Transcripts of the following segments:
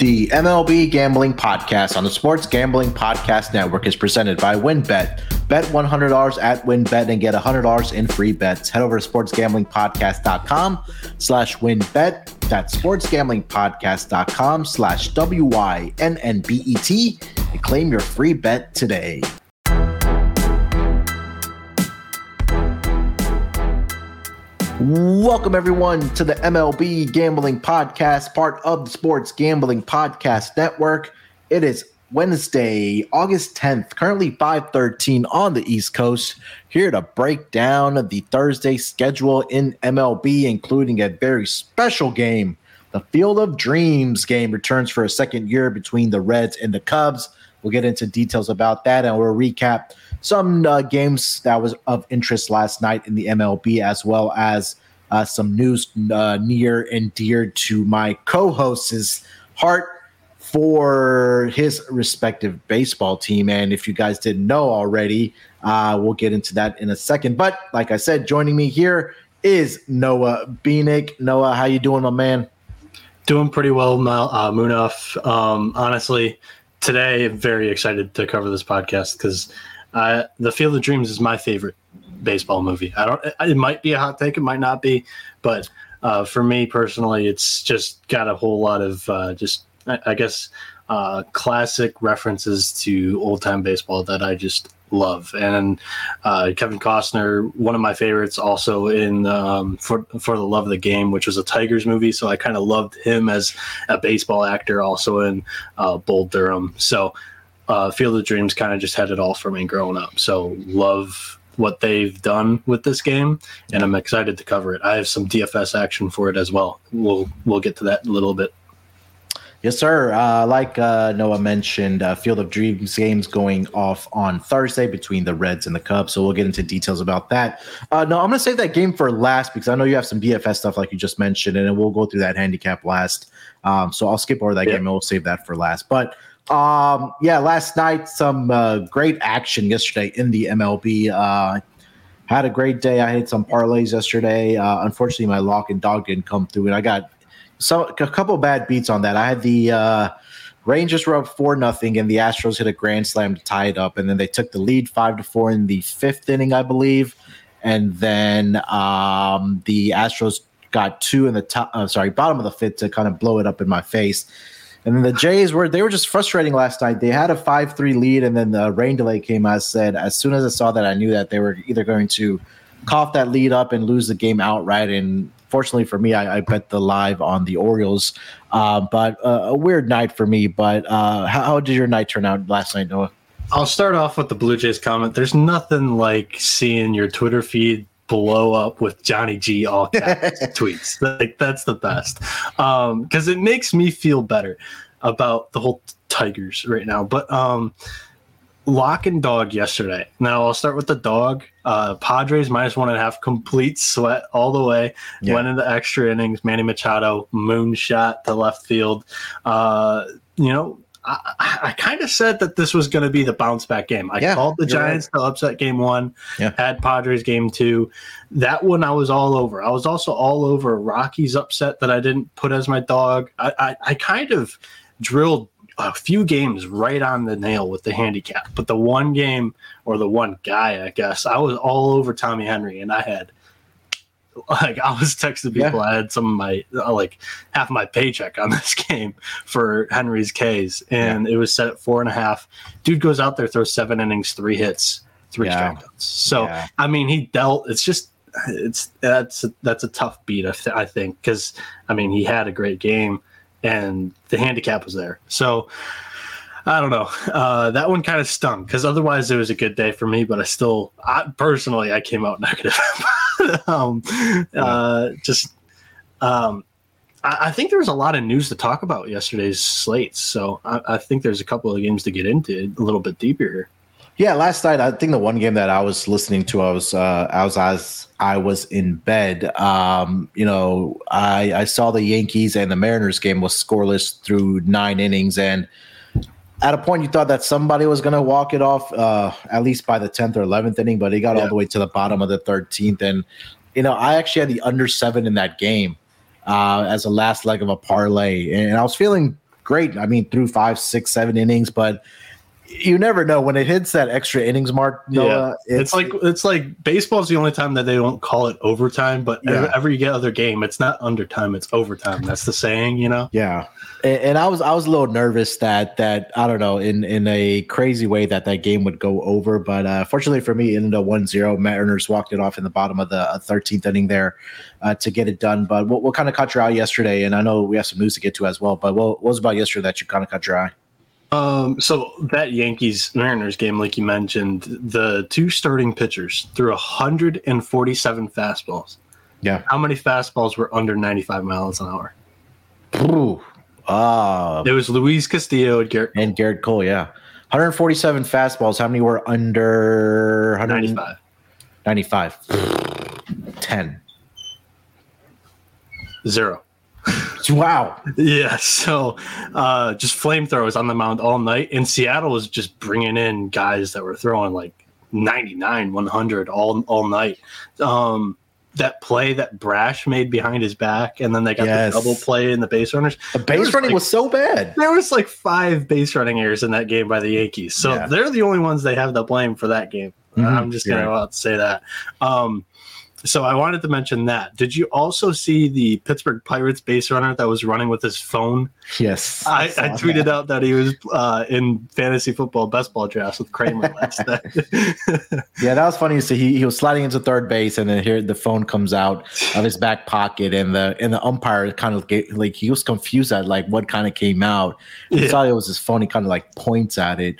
The MLB Gambling Podcast on the Sports Gambling Podcast Network is presented by WynnBET. Bet $100 at WynnBET and get $100 in free bets. Head over to sportsgamblingpodcast.com slash WynnBET. That's sportsgamblingpodcast.com slash W-Y-N-N-B-E-T and claim your free bet today. Welcome, everyone, to the MLB Gambling Podcast, part of the Sports Gambling Podcast Network. It is Wednesday, August 10th, currently 513 on the East Coast. Here to break down the Thursday schedule in MLB, including a very special game. The Field of Dreams game returns for a second year between the Reds and the Cubs. We'll get into details about that and we'll recap some uh, games that was of interest last night in the MLB, as well as uh, some news uh, near and dear to my co-host's heart for his respective baseball team. And if you guys didn't know already, uh, we'll get into that in a second. But like I said, joining me here is Noah Beanick. Noah, how you doing, my man? Doing pretty well, uh, Munaf. Um, honestly, today very excited to cover this podcast because uh, The Field of Dreams is my favorite baseball movie. I don't. It might be a hot take. It might not be, but uh, for me personally, it's just got a whole lot of uh, just I, I guess uh, classic references to old time baseball that I just love. And uh, Kevin Costner, one of my favorites, also in um, for for the Love of the Game, which was a Tigers movie. So I kind of loved him as a baseball actor, also in uh, Bull Durham. So uh, Field of Dreams kind of just had it all for me growing up. So love what they've done with this game, and I'm excited to cover it. I have some DFS action for it as well. We'll we'll get to that in a little bit. Yes, sir. Uh, like uh, Noah mentioned, uh, Field of Dreams games going off on Thursday between the Reds and the Cubs. So we'll get into details about that. Uh, no, I'm going to save that game for last because I know you have some DFS stuff like you just mentioned, and we'll go through that handicap last. Um, so I'll skip over that yeah. game and we'll save that for last. But um, yeah, last night some uh, great action yesterday in the MLB. Uh, had a great day. I hit some parlays yesterday. Uh, unfortunately, my lock and dog didn't come through, and I got some a couple bad beats on that. I had the uh, Rangers were up four nothing, and the Astros hit a grand slam to tie it up, and then they took the lead five to four in the fifth inning, I believe, and then um, the Astros got two in the top, uh, sorry, bottom of the fifth to kind of blow it up in my face. And then the Jays were they were just frustrating last night. They had a five three lead, and then the rain delay came. I said as soon as I saw that, I knew that they were either going to cough that lead up and lose the game outright. And fortunately for me, I, I bet the live on the Orioles. Uh, but uh, a weird night for me. But uh, how, how did your night turn out last night, Noah? I'll start off with the Blue Jays comment. There's nothing like seeing your Twitter feed blow up with Johnny G all caps tweets. Like that's the best because um, it makes me feel better about the whole Tigers right now. But um, lock and dog yesterday. Now I'll start with the dog. Uh, Padres minus one and a half, complete sweat all the way. Yeah. Went into extra innings. Manny Machado moonshot to left field. Uh, you know, I, I kind of said that this was going to be the bounce back game. I yeah, called the Giants right. to upset game one, yeah. had Padres game two. That one I was all over. I was also all over Rockies upset that I didn't put as my dog. I, I, I kind of drilled a few games right on the nail with the handicap, but the one game or the one guy, I guess, I was all over Tommy Henry and I had like I was texting people. Yeah. I had some of my uh, like half my paycheck on this game for Henry's K's, and yeah. it was set at four and a half. Dude goes out there, throws seven innings, three hits, three yeah. strikeouts. So I mean, he dealt. It's just it's that's a, that's a tough beat. I, th- I think because I mean he had a great game, and the handicap was there. So. I don't know. Uh, that one kind of stung because otherwise it was a good day for me, but I still, I, personally, I came out negative. um, uh, just, um, I, I, think there was a lot of news to talk about yesterday's slates, so I, I, think there's a couple of games to get into a little bit deeper here. Yeah, last night I think the one game that I was listening to, I was uh, I was as I was in bed. Um, you know, I I saw the Yankees and the Mariners game was scoreless through nine innings, and at a point you thought that somebody was going to walk it off uh, at least by the 10th or 11th inning but he got yeah. all the way to the bottom of the 13th and you know i actually had the under seven in that game uh, as a last leg of a parlay and i was feeling great. I mean, through five, six, seven innings, but you never know when it hits that extra innings mark. Noah, yeah, it's, it's, like it's like baseball's the only time that they don't call it overtime. But yeah. every get other game, it's not undertime; it's overtime. That's the saying, you know. Yeah, and, and, I was I was a little nervous that that I don't know in in a crazy way that that game would go over. But uh, fortunately for me, it ended up 1-0. Mariners walked it off in the bottom of the uh, thirteenth inning there uh, to get it done. But what, what kind of caught your eye yesterday? And I know we have some news to get to as well. But what, what was about yesterday that you kind of caught your eye? Um, so that Yankees Mariners game, like you mentioned, the two starting pitchers threw 147 fastballs. Yeah. How many fastballs were under 95 miles an hour? Ooh. Uh, it was Luis Castillo and Gerrit, and Gerrit Cole. Yeah. 147 fastballs. How many were under 95? 95. 10. Zero. Wow. Yeah. So uh, just flamethrowers on the mound all night. And Seattle was just bringing in guys that were throwing like 99, 100 all, all night. Um, that play that Brash made behind his back, and then they got yes. the double play in the base runners. The base was running like, was so bad. There was like five base running errors in that game by the Yankees. So yeah. they're the only ones they have to blame for that game. Mm-hmm. I'm just gonna say that. Um, so I wanted to mention that. Did you also see the Pittsburgh Pirates base runner that was running with his phone? Yes, I, I, I tweeted that. out that he was uh, in fantasy football best ball drafts with Kramer last night. yeah, that was funny. So he, he was sliding into third base, and then here the phone comes out of his back pocket, and the and the umpire kind of get, like he was confused at like what kind of came out. He yeah. thought it was his phone. He kind of like points at it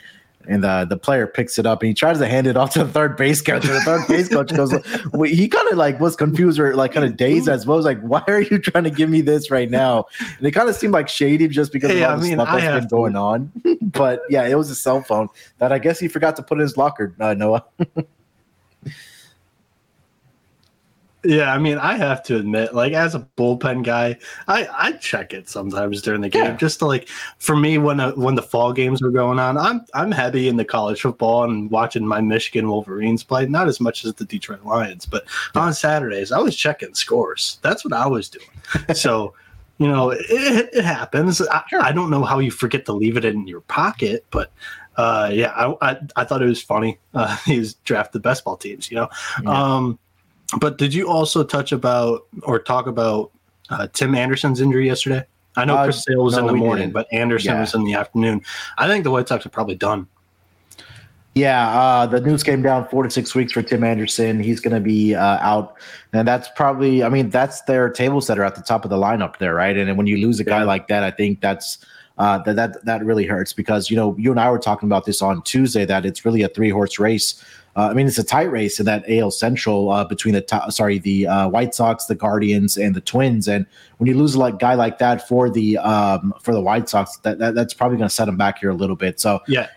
and the the player picks it up and he tries to hand it off to the third base coach. And the third base coach goes, he kind of like was confused or like kind of dazed as well. Was like, why are you trying to give me this right now? And it kind of seemed like shady just because hey, of all I the mean, stuff that's been going on. but yeah, it was a cell phone that I guess he forgot to put in his locker. Uh, Noah. Yeah, I mean, I have to admit, like as a bullpen guy, I I check it sometimes during the game yeah. just to like for me when uh, when the fall games were going on, I'm I'm heavy in the college football and watching my Michigan Wolverines play, not as much as the Detroit Lions, but yeah. on Saturdays I was checking scores. That's what I was doing. so, you know, it, it happens. I, sure. I don't know how you forget to leave it in your pocket, but uh, yeah, I, I, I thought it was funny. Uh, he's drafted best ball teams, you know. Yeah. Um, but did you also touch about or talk about uh, Tim Anderson's injury yesterday? I know uh, Chris Sale was no, in the morning, didn't. but Anderson yeah. was in the afternoon. I think the White Sox are probably done. Yeah, uh, the news came down four to six weeks for Tim Anderson. He's going to be uh, out, and that's probably. I mean, that's their table setter at the top of the lineup there, right? And when you lose a guy yeah. like that, I think that's uh, that that that really hurts because you know you and I were talking about this on Tuesday that it's really a three horse race uh, I mean, it's a tight race in that AL Central uh, between the top, sorry the uh, White Sox, the Guardians, and the Twins. And when you lose a like, guy like that for the um, for the White Sox, that, that that's probably going to set them back here a little bit. So yeah,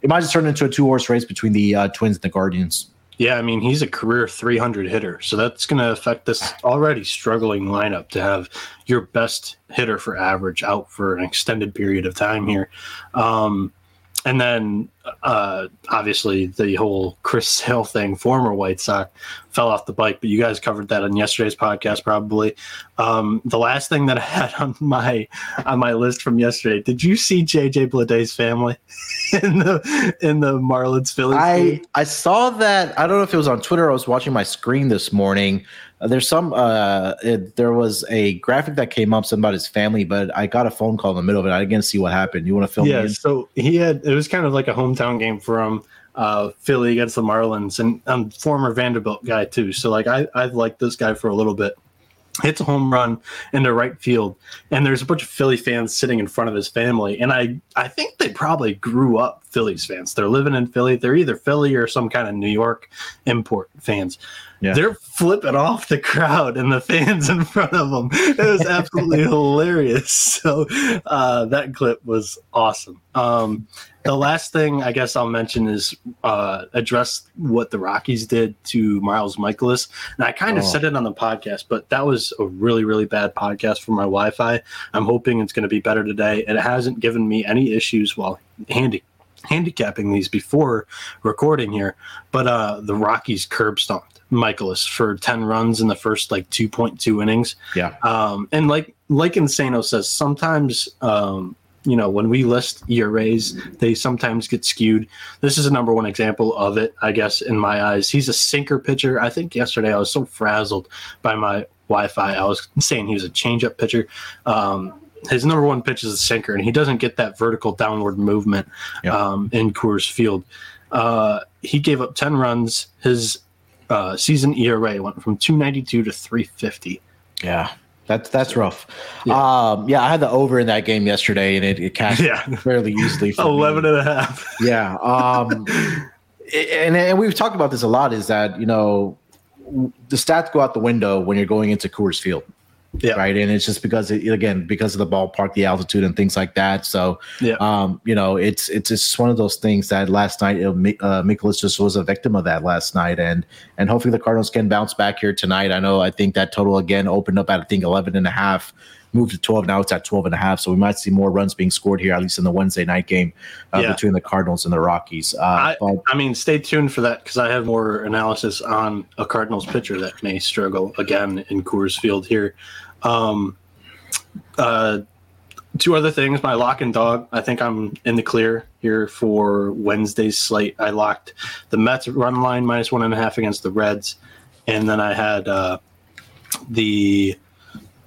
it might just turn into a two horse race between the uh, Twins and the Guardians. Yeah, I mean he's a career 300 hitter, so that's going to affect this already struggling lineup to have your best hitter for average out for an extended period of time here. Um, and then uh, obviously the whole Chris Sale thing, former White Sox, fell off the bike. But you guys covered that on yesterday's podcast, probably. Um, the last thing that I had on my on my list from yesterday. Did you see JJ Bleday's family in the in the Marlins Phillies? I I saw that. I don't know if it was on Twitter. I was watching my screen this morning. Uh, there's some. Uh, it, there was a graphic that came up something about his family, but I got a phone call in the middle of it. I didn't see what happened. You want to film? Yeah. So he had. It was kind of like a hometown game for him. Uh, Philly against the Marlins, and I'm former Vanderbilt guy too. So like I I've liked this guy for a little bit hits a home run into right field and there's a bunch of philly fans sitting in front of his family and i i think they probably grew up phillies fans they're living in philly they're either philly or some kind of new york import fans yeah. they're flipping off the crowd and the fans in front of them it was absolutely hilarious so uh, that clip was awesome um, the last thing I guess I'll mention is uh, address what the Rockies did to Miles Mikolas. And I kind of oh. said it on the podcast, but that was a really, really bad podcast for my Wi Fi. I'm hoping it's going to be better today. It hasn't given me any issues while handy handicapping these before recording here. But uh, the Rockies curb stomped Mikolas for 10 runs in the first like 2.2 innings. Yeah. Um, and like like Insano says, sometimes um, you know, when we list ERAs, they sometimes get skewed. This is a number one example of it, I guess, in my eyes. He's a sinker pitcher. I think yesterday I was so frazzled by my Wi-Fi. I was saying he was a changeup pitcher. Um, his number one pitch is a sinker, and he doesn't get that vertical downward movement Yeah. um, in Coors Field. Uh, he gave up 10 runs. His uh, season ERA went from 292 to 350. Yeah. That's that's rough. Yeah. Um, yeah, I had the over in that game yesterday, and it, it cashed Yeah. fairly easily. For me. 11 and a half. Yeah. Um, and, and we've talked about this a lot is that, you know, the stats go out the window when you're going into Coors Field. Yeah. Right. And it's just because, it, again, because of the ballpark, the altitude, and things like that. So, Yeah. um, you know, it's it's just one of those things that last night, uh, Mi- uh, Mikolas just was a victim of that last night. And and hopefully the Cardinals can bounce back here tonight. I know I think that total again opened up at, I think, 11 and a half moved to 12 now it's at 12 and a half so we might see more runs being scored here at least in the wednesday night game uh, Yeah. between the cardinals and the rockies uh, I, but I mean, stay tuned for that because I have more analysis on a Cardinals pitcher that may struggle again in Coors Field here. Um, uh, two other things. My lock and dog. I think I'm in the clear here for Wednesday's slate. I locked the Mets run line minus one and a half against the Reds, and then I had uh, the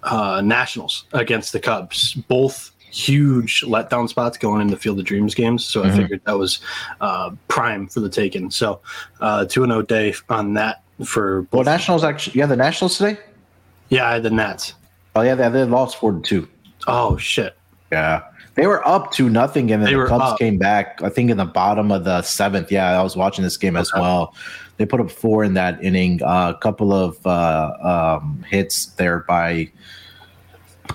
uh, Nationals against the Cubs. Both huge letdown spots going into Field of Dreams games. So Mhm. I figured that was uh, prime for the taking. So uh, two and zero day on that for well both. nationals actually yeah the nationals today yeah, I had the Nats. oh yeah they, they lost four to two. Oh shit. yeah they were up to nothing and then They the cubs up. came back i think in the bottom of the seventh yeah i was watching this game as well they put up four in that inning uh, a couple of uh, um, hits there by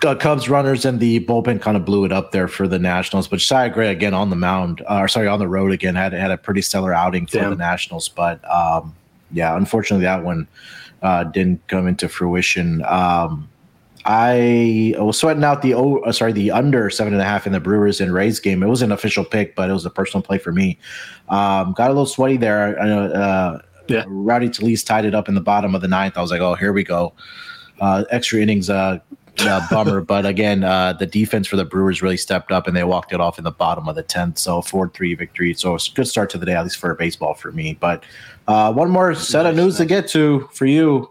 uh, Cubs runners and the bullpen kind of blew it up there for the Nationals. But Shia Gray again on the mound, uh, or sorry, on the road again had had a pretty stellar outing for Damn. the Nationals. But um, yeah, unfortunately that one uh, didn't come into fruition. Um, I was sweating out the oh, sorry the under seven and a half in the Brewers and Rays game. It was an official pick, but it was a personal play for me. Um, got a little sweaty there. I know uh, Yeah. Rowdy Tellez tied it up in the bottom of the ninth. I was like, oh, here we go. Uh, extra innings, uh, uh, bummer. but again, uh, the defense for the Brewers really stepped up and they walked it off in the bottom of the 10th. So 4 3 victory. So it's a good start to the day, at least for baseball for me. But uh, one more set of news to get to for you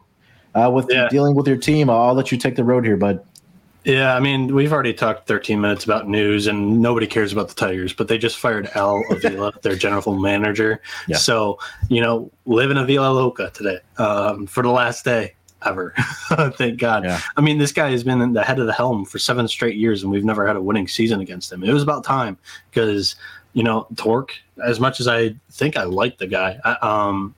uh, with Yeah. dealing with your team. I'll let you take the road here, bud. Yeah, I mean, we've already talked 13 minutes about news, and nobody cares about the Tigers, but they just fired Al Avila, their general manager. Yeah. So, you know, live in a Villa Loca today um, for the last day ever. Thank God. Yeah. I mean, this guy has been in the head of the helm for seven straight years, and we've never had a winning season against him. It was about time because, you know, Tork, as much as I think I like the guy, I, um,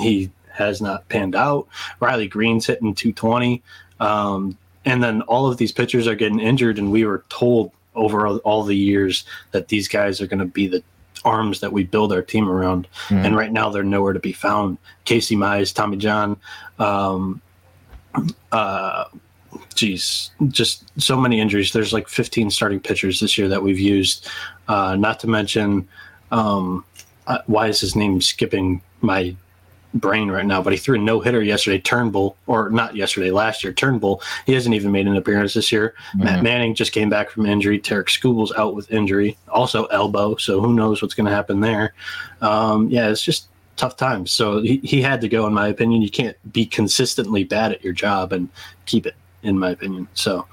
he has not panned out. Riley Greene's hitting 220. Um, and then all of these pitchers are getting injured, and we were told over all- the years that these guys are going to be the arms that we build our team around. Mhm. And right now, they're nowhere to be found. Casey Mize, Tommy John, um, uh, geez, just so many injuries. There's like 15 starting pitchers this year that we've used. Uh, not to mention, um, uh, why is his name skipping my brain right now? But he threw a no hitter yesterday, Turnbull, or not yesterday, last year, Turnbull. He hasn't even made an appearance this year. Matt Mhm. Manning just came back from injury. Tarik Skubal's out with injury, also elbow. So who knows what's going to happen there? Um, yeah, it's just tough times. So he, he had to go, in my opinion. You can't be consistently bad at your job and keep it, in my opinion. So,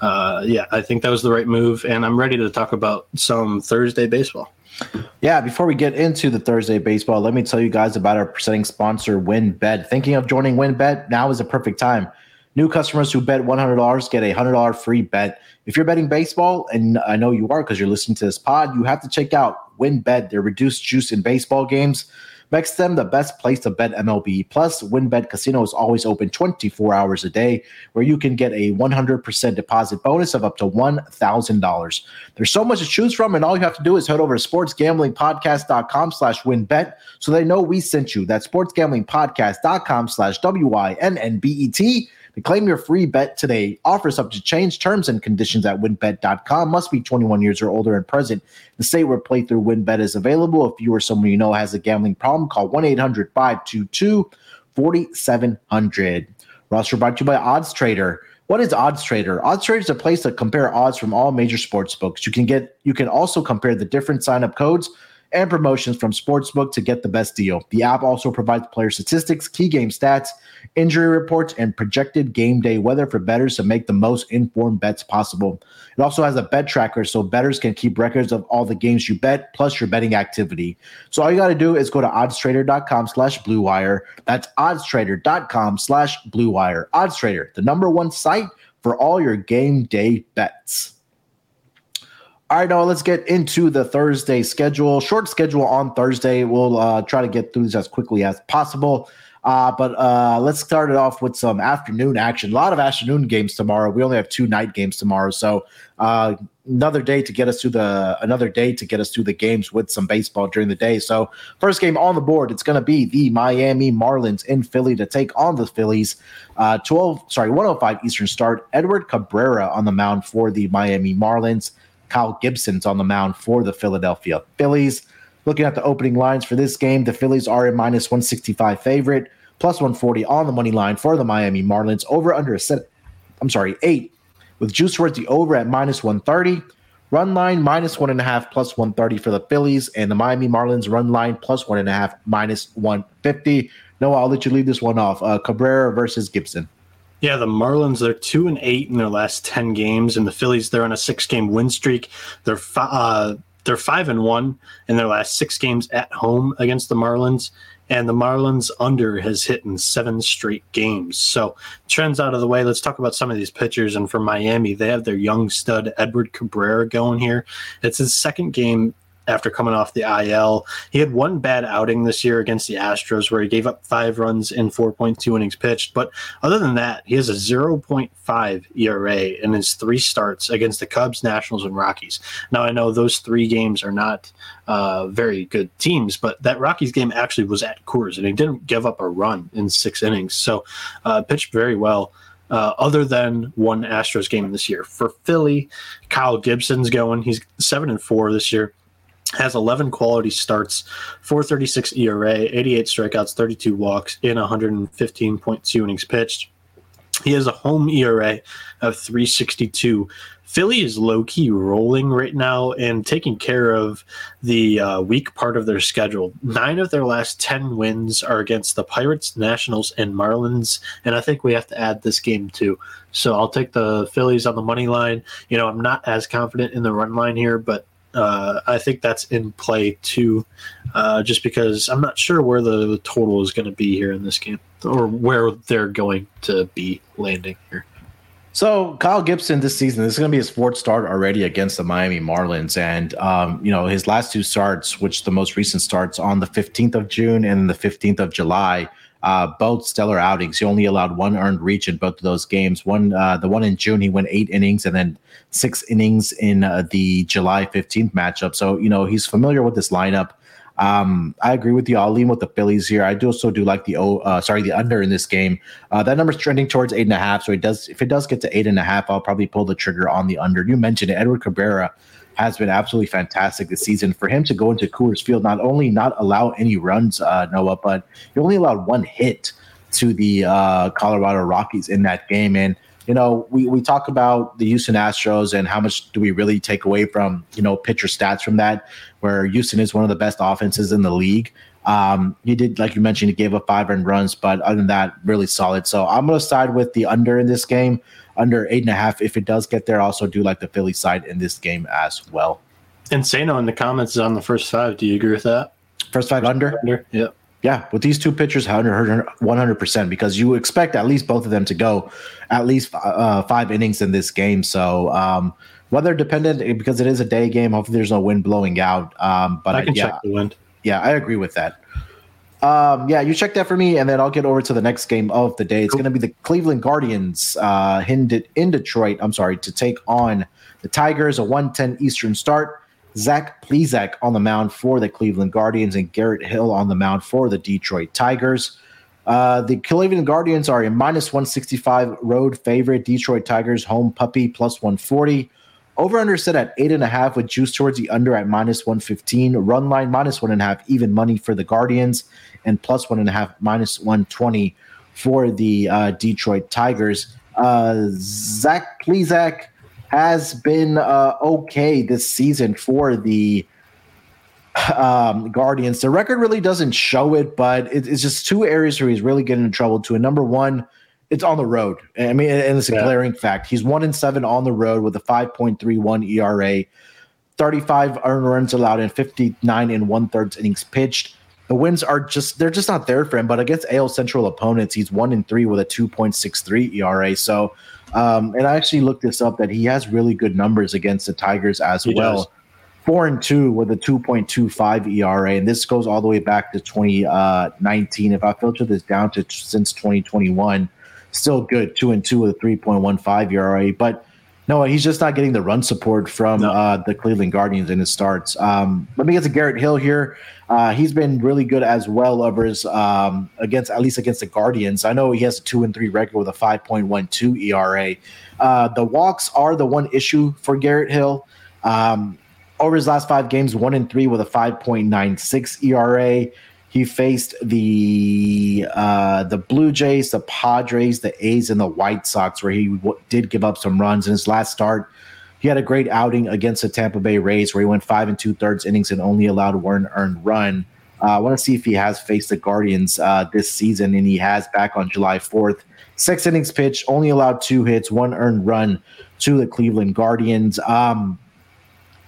uh, yeah, I think that was the right move. And I'm ready to talk about some Thursday baseball. Yeah, before we get into the Thursday baseball, let me tell you guys about our presenting sponsor, WynnBET. Thinking of joining WynnBET? Now is the perfect time. New customers who bet $100 get a $100 free bet. If you're betting baseball, and I know you are because you're listening to this pod, you have to check out WynnBET. Their reduced juice in baseball games makes them the best place to bet MLB. Plus, WynnBET Casino is always open 24 hours a day, where you can get a 100% deposit bonus of up to $1,000. There's so much to choose from, and all you have to do is head over to sportsgamblingpodcast.com slash wynnbet so they know we sent you. That's sportsgamblingpodcast.com slash W-I-N-N-B-E-T to claim your free bet today. Offers up to change terms and conditions at wynnbet.com. Must be 21 years or older and present. The state where playthrough WynnBET is available. If you or someone you know has a gambling problem, call 1-800-522-4700. Roster brought to you by Odds Trader. What is Odds Trader? Odds Trader is a place to compare odds from all major sports books. You can get you can also compare the different sign up codes and promotions from Sportsbook to get the best deal. The app also provides player statistics, key game stats, injury reports, and projected game day weather for bettors to make the most informed bets possible. It also has a bet tracker so bettors can keep records of all the games you bet plus your betting activity. So all you got to do is go to oddstrader.com slash blue wire. That's oddstrader.com slash blue wire. Oddstrader, the number one site for all your game day bets. All right, now let's get into the Thursday schedule. Short schedule on Thursday. We'll uh, try to get through this as quickly as possible. Uh, but uh, let's start it off with some afternoon action. A lot of afternoon games tomorrow. We only have two night games tomorrow, so uh, another day to get us through the another day to get us through the games with some baseball during the day. So first game on the board, it's going to be the Miami Marlins in Philly to take on the Phillies. Uh, Twelve, sorry, one hundred five Eastern start. Edward Cabrera on the mound for the Miami Marlins. Kyle Gibson's on the mound for the Philadelphia Phillies. Looking at the opening lines for this game, the Phillies are a minus 165 favorite, plus 140 on the money line for the Miami Marlins. Over under a set, I'm sorry, eight, with juice towards the over at minus 130. Run line minus one and a half, plus 130 for the Phillies, and the Miami Marlins run line plus one and a half, minus 150. Noah, I'll let you leave this one off. Uh, Cabrera versus Gibson. Yeah, the Marlins they're two and eight in their last ten games, and the Phillies they're on a six game win streak. They're fi- uh, they're five and one in their last six games at home against the Marlins, and the Marlins under has hit in seven straight games. So trends out of the way. Let's talk about some of these pitchers. And for Miami, they have their young stud Edward Cabrera going here. It's his second game after coming off the IL. He had one bad outing this year against the Astros where he gave up five runs in 4.2 innings pitched. But other than that, he has a 0.5 ERA in his three starts against the Cubs, Nationals, and Rockies. Now, I know those three games are not uh, very good teams, but that Rockies game actually was at Coors and he didn't give up a run in six innings. So uh, pitched very well. Uh, other than one Astros game this year. For Philly, Kyle Gibson's going. He's seven and four this year has 11 quality starts, 436 ERA, 88 strikeouts, 32 walks in 115.2 innings pitched. He has a home ERA of 362. Philly is low key rolling right now and taking care of the uh, weak part of their schedule. Nine of their last 10 wins are against the Pirates, Nationals, and Marlins. And I think we have to add this game too. So I'll take the Phillies on the money line. You know, I'm not as confident in the run line here, but uh, I think that's in play too, uh, just because I'm not sure where the total is going to be here in this game or where they're going to be landing here. So Kyle Gibson this season, this is going to be his fourth start already against the Miami Marlins, and um, you know his last two starts, which the most recent starts on the 15th of June and the 15th of July, uh, both stellar outings. He only allowed one earned reach in both of those games. One, uh, the one in June, he went eight innings, and then six innings in uh, the July 15th matchup. So you know he's familiar with this lineup. Um, I agree with you. I'll lean with the Phillies here. I do also do like the oh, sorry, the under in this game. Uh, that number's trending towards eight and a half. So it does, if it does get to eight and a half, I'll probably pull the trigger on the under. You mentioned it, Edward Cabrera has been absolutely fantastic this season. For him to go into Coors Field, not only not allow any runs, uh, Noah, but he only allowed one hit to the uh, Colorado Rockies in that game. And you know, we, we talk about the Houston Astros and how much do we really take away from, you know, pitcher stats from that, where Houston is one of the best offenses in the league. Um, he did, like you mentioned, he gave up five earned runs, but other than that, really solid. So I'm going to side with the under in this game under eight and a half. If it does get there, also do like the Philly side in this game as well. And Sano in the comments is on the first five. Do you agree with that? First five under? Under, yeah. Yeah, with these two pitchers, 100%, because you expect at least both of them to go at least uh, five innings in this game. So, um, weather dependent, eh, because it is a day game, hopefully there's no wind blowing out. Um, but I can I, yeah, check the wind. Yeah, I agree with that. Um, yeah, you check that for me, and then I'll get over to the next game of the day. It's cool. going to be the Cleveland Guardians uh, in, in Detroit. I'm sorry to take on the Tigers, a 110 Eastern start. Zach Plesac on the mound for the Cleveland Guardians, and Garrett Hill on the mound for the Detroit Tigers. Uh, the Cleveland Guardians are a minus 165 road favorite. Detroit Tigers home puppy plus 140. Over under set at eight and a half with juice towards the under at minus 115. Run line minus one and a half, even money for the Guardians, and plus one and a half, minus 120 for the uh, Detroit Tigers. Uh, Zach Plesac has been uh, okay this season for the um, Guardians. The record really doesn't show it, but it, it's just two areas where he's really getting in trouble. To a number one, it's on the road. I mean, and it's a yeah. glaring fact. He's one in seven on the road with a 5.31 ERA, 35 earned runs allowed, and 59 and one thirds innings pitched. The wins are just they're just not there for him. But against AL Central opponents, he's one in three with a 2.63 ERA. So, um, and I actually looked this up that he has really good numbers against the Tigers as he well. Does four and two with a 2.25 ERA. And this goes all the way back to 2019. If I filter this down to since 2021, still good. Two and two with a 3.15 ERA. But no, he's just not getting the run support from no. uh, the Cleveland Guardians in his starts. Um, let me get to Garrett Hill here. Uh, he's been really good as well over his um, against at least against the Guardians. I know he has a two and three record with a 5.12 ERA. Uh, the walks are the one issue for Garrett Hill. Um, over his last five games, one and three with a 5.96 ERA. He faced the uh, the Blue Jays, the Padres, the A's, and the White Sox, where he w- did give up some runs in his last start. He had a great outing against the Tampa Bay Rays, where he went five and two thirds innings and only allowed one earned run. Uh, I want to see if he has faced the Guardians uh, this season, and he has back on July 4th. Six innings pitched, only allowed two hits, one earned run to the Cleveland Guardians. Um,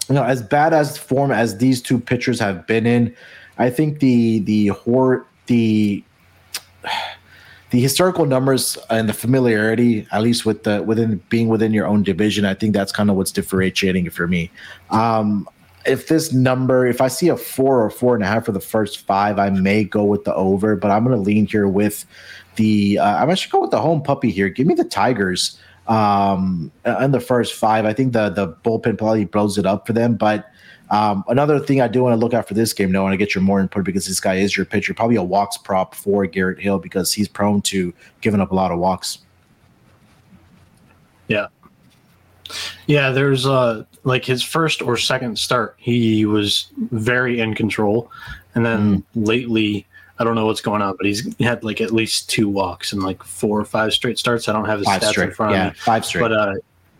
you know, as bad as form as these two pitchers have been in, I think the the hor- the the historical numbers and the familiarity, at least with the within being within your own division, I think that's kind of what's differentiating it for me. Um, if this number, if I see a four or four and a half for the first five, I may go with the over, but I'm going to lean here with the. Uh, I'm actually go with the home puppy here. Give me the Tigers um, in the first five. I think the the bullpen probably blows it up for them. But um, another thing I do want to look out for this game, though, and I get your more input because this guy is your pitcher, probably a walks prop for Garrett Hill because he's prone to giving up a lot of walks. Yeah. Yeah, there's uh like his first or second start, he was very in control. And then mm. lately I don't know what's going on, but he's had like at least two walks and like four or five straight starts. I don't have his five stats straight. in front yeah, of me. Five straight. But uh,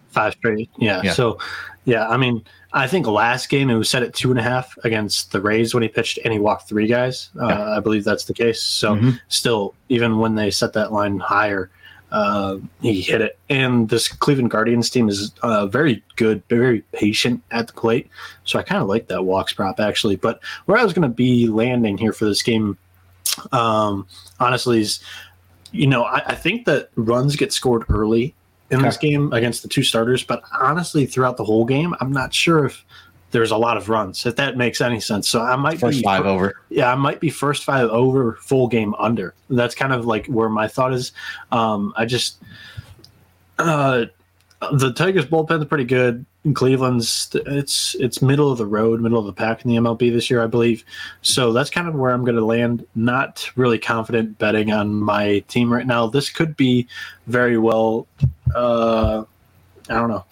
five straight. Yeah. yeah. So yeah, I mean, I think last game it was set at two and a half against the Rays when he pitched and he walked three guys. Uh, yeah. I believe that's the case. So mm-hmm. still, even when they set that line higher, uh, he hit it. And this Cleveland Guardians team is uh, very good, very patient at the plate. So I kind of like that walks prop actually. But where I was going to be landing here for this game um, honestly, is you know I, I, think that runs get scored early in okay. this game against the two starters, but honestly, throughout the whole game, I'm not sure if there's a lot of runs. If that makes any sense, so I might first be five over. Yeah, I might be first five over, full game under. That's kind of like where my thought is. Um, I just uh, the Tigers bullpen is pretty good. Cleveland's it's it's middle of the road, middle of the pack in the MLB this year, I believe. So that's kind of where I'm going to land. Not really confident betting on my team right now. This could be very well. Uh, I don't know.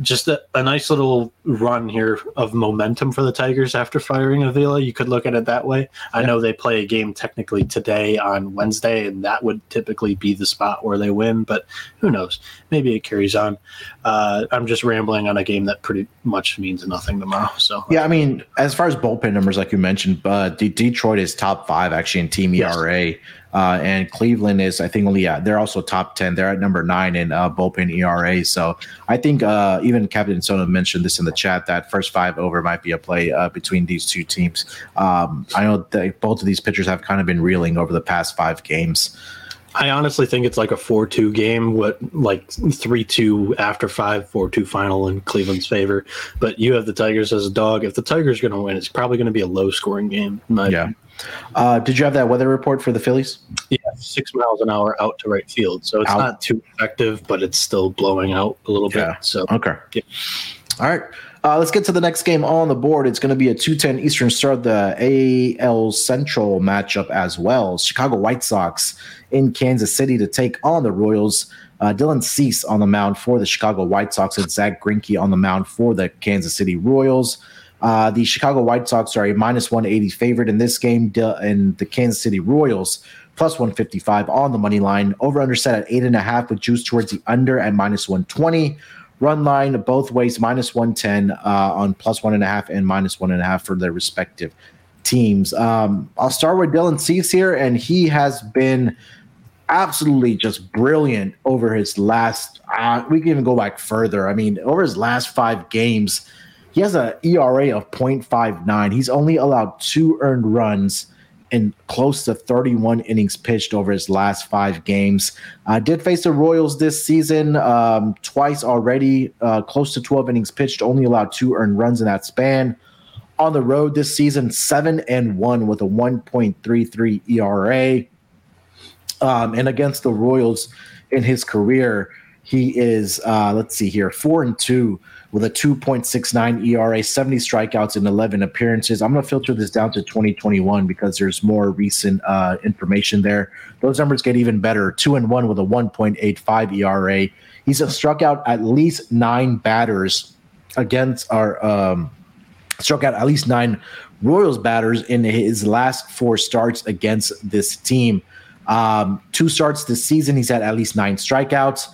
Just a, a, nice little run here of momentum for the Tigers after firing Avila. You could look at it that way. I know they play a game technically today on Wednesday, and that would typically be the spot where they win, but who knows? Maybe it carries on. Uh, I'm just rambling on a game that pretty much means nothing tomorrow. So, yeah, I mean, as far as bullpen numbers, like you mentioned, uh, D- Detroit is top five actually in team ERA. Yes. Uh, and Cleveland is, I think, only yeah, they're also top ten. They're at number nine in uh, bullpen ERA. So I think uh, even Captain Sona mentioned this in the chat that first five over might be a play uh, between these two teams. Um, I know that both of these pitchers have kind of been reeling over the past five games. I honestly think it's like a 4 2 game, what like 3 2 after 5, 4 2 final in Cleveland's favor. But you have the Tigers as a dog. If the Tigers are going to win, it's probably going to be a low scoring game. yeah. Uh, did you have that weather report for the Phillies? Yeah, six miles an hour out to right field. So it's out. not too effective, but it's still blowing out a little yeah. bit. So, okay. Yeah. All right. Uh, let's get to the next game on the board. It's going to be a 210 Eastern start, the AL Central matchup as well. Chicago White Sox in Kansas City to take on the Royals. Uh, Dylan Cease on the mound for the Chicago White Sox and Zack Greinke on the mound for the Kansas City Royals. Uh, the Chicago White Sox are a minus 180 favorite in this game, and the Kansas City Royals plus 155 on the money line. Over under set at eight and a half with juice towards the under at minus 120. Run line both ways minus 110 uh, on plus one and a half and minus one and a half for their respective teams. Um, I'll start with Dylan Cease here, and he has been absolutely just brilliant over his last. Uh, we can even go back further. I mean, over his last five games, he has an ERA of 0.59. He's only allowed two earned runs in close to 31 innings pitched over his last five games. Uh, did face the Royals this season um, twice already, uh, close to 12 innings pitched, only allowed two earned runs in that span. On the road this season, seven and one with a 1.33 ERA. Um, and against the Royals in his career, he is, uh, let's see here, four and two with a 2.69 ERA, 70 strikeouts in 11 appearances. I'm going to filter this down to 2021 because there's more recent uh, information there. Those numbers get even better. Two and one with a 1.85 ERA. He's struck out at least nine batters against our um, struck out at least nine Royals batters in his last four starts against this team. Um, two starts this season, he's had at least nine strikeouts.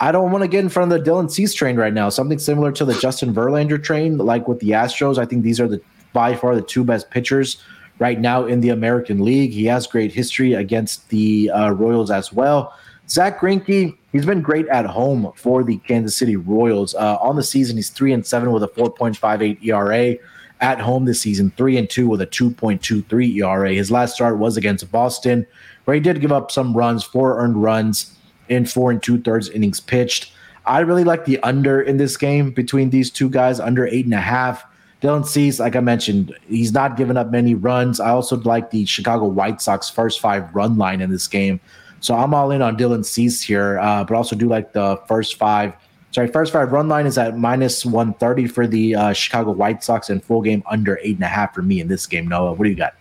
I don't want to get in front of the Dylan Cease train right now. Something similar to the Justin Verlander train, like with the Astros. I think these are the by far the two best pitchers right now in the American League. He has great history against the uh, Royals as well. Zack Greinke, he's been great at home for the Kansas City Royals. Uh, on the season, he's three and seven with a 4.58 ERA. At home this season, three and two with a 2.23 ERA. His last start was against Boston, where he did give up some runs, four earned runs in four and two thirds innings pitched. I really like the under in this game between these two guys, under eight and a half. Dylan Cease, like I mentioned, he's not giving up many runs. I also like the Chicago White Sox first five run line in this game. So I'm all in on Dylan Cease here, uh, but also do like the first five. Sorry, first five run line is at minus 130 for the uh, Chicago White Sox and full game under eight and a half for me in this game. Noah, what do you got?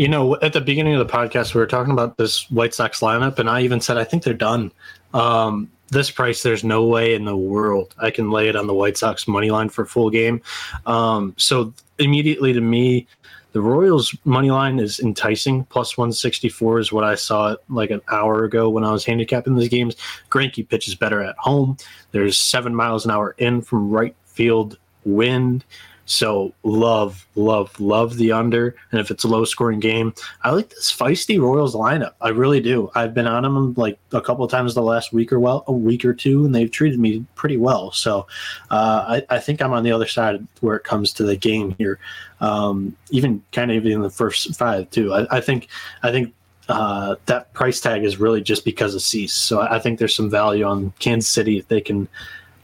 You know, at the beginning of the podcast, we were talking about this White Sox lineup, and I even said I think they're done. Um, this price, there's no way in the world I can lay it on the White Sox money line for full game. Um, so immediately to me, the Royals money line is enticing. Plus 164 is what I saw like an hour ago when I was handicapping these games. Greinke pitches better at home. There's seven miles an hour in from right field wind. So love, love, love the under. And if it's a low scoring game, I like this feisty Royals lineup. I really do. I've been on them like a couple of times the last week or well, a week or two, and they've treated me pretty well. So uh, I, I, think I'm on the other side where it comes to the game here. Um, even kind of even in the first five too. I, I think I think uh, that price tag is really just because of Cease. So I think there's some value on Kansas City if they can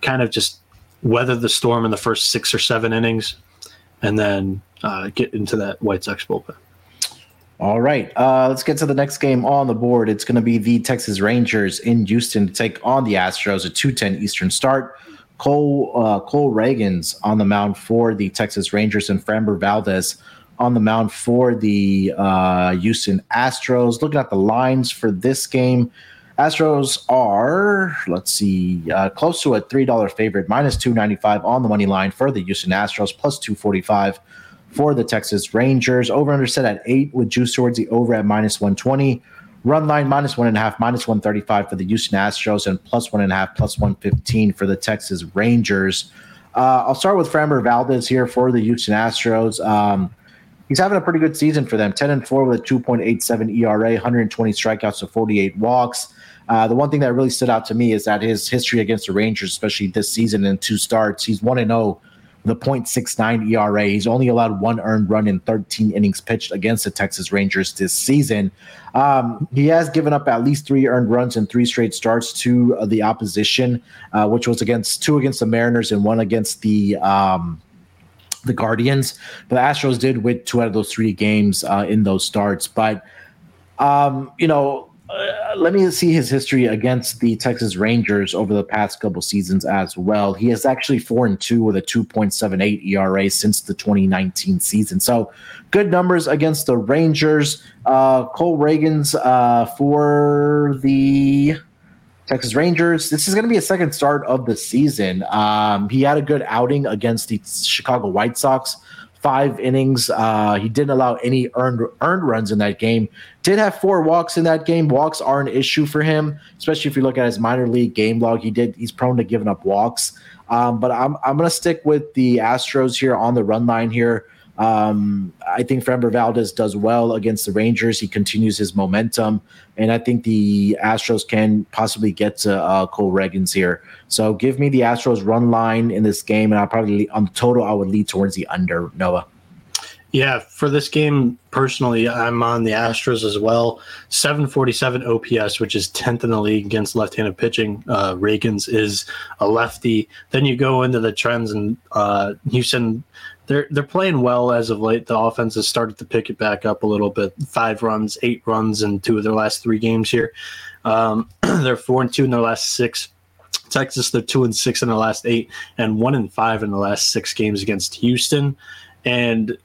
kind of just weather the storm in the first six or seven innings, and then uh, get into that White Sox bullpen. All right, uh, let's get to the next game on the board. It's going to be the Texas Rangers in Houston to take on the Astros at 2:10 Eastern start. Cole uh, Cole Ragans on the mound for the Texas Rangers and Framber Valdez on the mound for the uh, Houston Astros. Looking at the lines for this game, Astros are, let's see, uh, close to a $3 favorite, minus 295 on the money line for the Houston Astros, plus 245 for the Texas Rangers. Over under set at eight with juice towards the over at minus 120. Run line minus one and a half, minus 135 for the Houston Astros, and plus one and a half, plus 115 for the Texas Rangers. Uh, I'll start with Framber Valdez here for the Houston Astros. Um, he's having a pretty good season for them 10 and 4 with a 2.87 ERA, 120 strikeouts to 48 walks. Uh, the one thing that really stood out to me is that his history against the Rangers, especially this season in two starts, he's 1 0 with a 0.69 ERA. He's only allowed one earned run in 13 innings pitched against the Texas Rangers this season. Um, he has given up at least three earned runs in three straight starts to uh, the opposition, uh, which was against two against the Mariners and one against the. Um, the Guardians, but the Astros did win two out of those three games uh, in those starts. But um, you know, uh, let me see his history against the Texas Rangers over the past couple seasons as well. He is actually four and two with a 2.78 ERA since the 2019 season. So good numbers against the Rangers. Uh, Cole Ragans uh, for the Texas Rangers. This is going to be a second start of the season. Um, he had a good outing against the Chicago White Sox five innings. Uh, he didn't allow any earned earned runs in that game. Did have four walks in that game. Walks are an issue for him, especially if you look at his minor league game log. He did he's prone to giving up walks. Um, but I'm I'm gonna stick with the Astros here on the run line here. Um, I think Framber Valdez does well against the Rangers. He continues his momentum, and I think the Astros can possibly get to uh, Cole Ragans here. So give me the Astros run line in this game, and I'll probably on the total I would lead towards the under. Noah. Yeah, for this game personally, I'm on the Astros as well. 747 OPS, which is 10th in the league against left-handed pitching. Uh, Ragans is a lefty. Then you go into the trends, and uh, Houston they're they're playing well as of late. The offense has started to pick it back up a little bit. Five runs, eight runs in two of their last three games here. Um, they're four and two in their last six. Texas, they're two and six in the last eight, and one and five in the last six games against Houston. And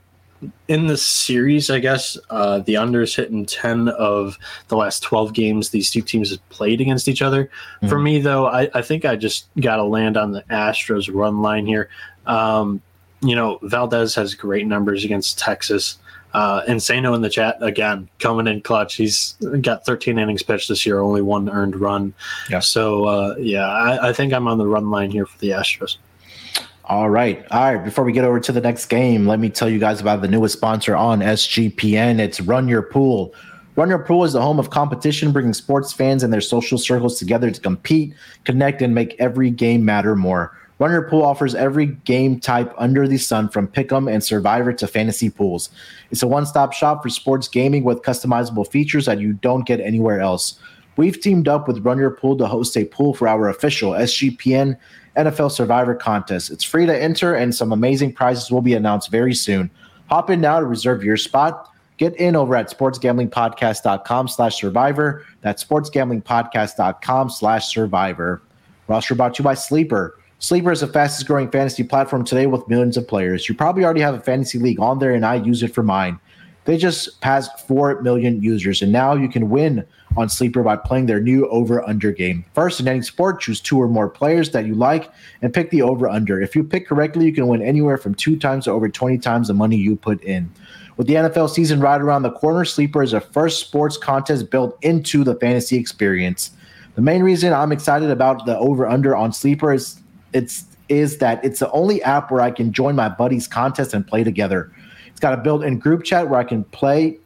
in the series, I guess uh, the unders hitting ten of the last twelve games these two teams have played against each other. Mm-hmm. For me, though, I, I think I just got to land on the Astros run line here. Um, you know, Valdez has great numbers against Texas. Uh, Insano in the chat again, coming in clutch. He's got 13 innings pitched this year, only one earned run. Yeah. So, uh, yeah, I, I, think I'm on the run line here for the Astros. All right. All right. Before we get over to the next game, let me tell you guys about the newest sponsor on SGPN. It's Run Your Pool. Run Your Pool is the home of competition, bringing sports fans and their social circles together to compete, connect, and make every game matter more. Run Your Pool offers every game type under the sun from Pick'em and Survivor to fantasy pools. It's a one stop shop for sports gaming with customizable features that you don't get anywhere else. We've teamed up with Run Your Pool to host a pool for our official SGPN NFL Survivor contest. It's free to enter, and some amazing prizes will be announced very soon. Hop in now to reserve your spot. Get in over at sportsgamblingpodcast.com slash survivor. That's sportsgamblingpodcast.com slash survivor. Roster brought to you by Sleeper. Sleeper is the fastest growing fantasy platform today with millions of players. You probably already have a fantasy league on there, and I use it for mine. They just passed 4 million users, and now you can win on Sleeper by playing their new over under game. First, in any sport, choose two or more players that you like and pick the over under. If you pick correctly, you can win anywhere from two times to over 20 times the money you put in. With the NFL season right around the corner, Sleeper is a first sports contest built into the fantasy experience. The main reason I'm excited about the over under on Sleeper is it's is that it's the only app where I can join my buddies' contest and play together. It's got a built-in group chat where I can play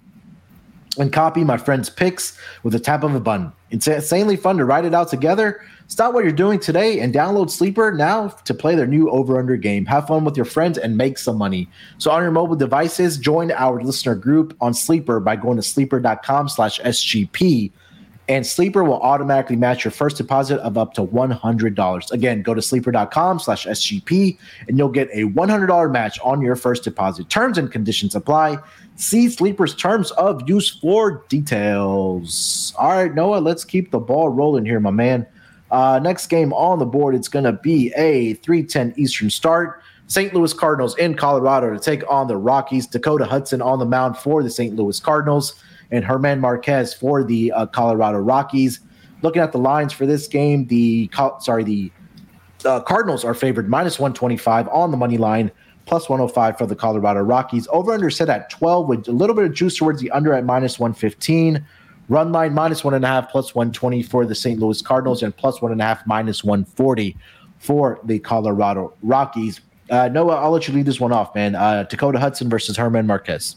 and copy my friends' picks with a tap of a button. It's insanely fun to write it out together. Stop what you're doing today and download Sleeper now to play their new over-under game. Have fun with your friends and make some money. So on your mobile devices, join our listener group on Sleeper by going to sleeper.com slash SGP and Sleeper will automatically match your first deposit of up to $100. Again, go to sleeper.com slash SGP and you'll get a $100 match on your first deposit. Terms and conditions apply. See Sleeper's terms of use for details. All right, Noah, let's keep the ball rolling here, my man. Uh, next game on the board, it's going to be a 310 Eastern start. St. Louis Cardinals in Colorado to take on the Rockies. Dakota Hudson on the mound for the St. Louis Cardinals and Herman Marquez for the uh, Colorado Rockies. Looking at the lines for this game, the sorry the uh, Cardinals are favored minus 125 on the money line, plus 105 for the Colorado Rockies. Over under set at 12 with a little bit of juice towards the under at minus 115. Run line minus one and a half, plus 120 for the St. Louis Cardinals, and plus one and a half, minus 140 for the Colorado Rockies. Uh, Noah, I'll let you lead this one off, man. Uh, Dakota Hudson versus Herman Marquez.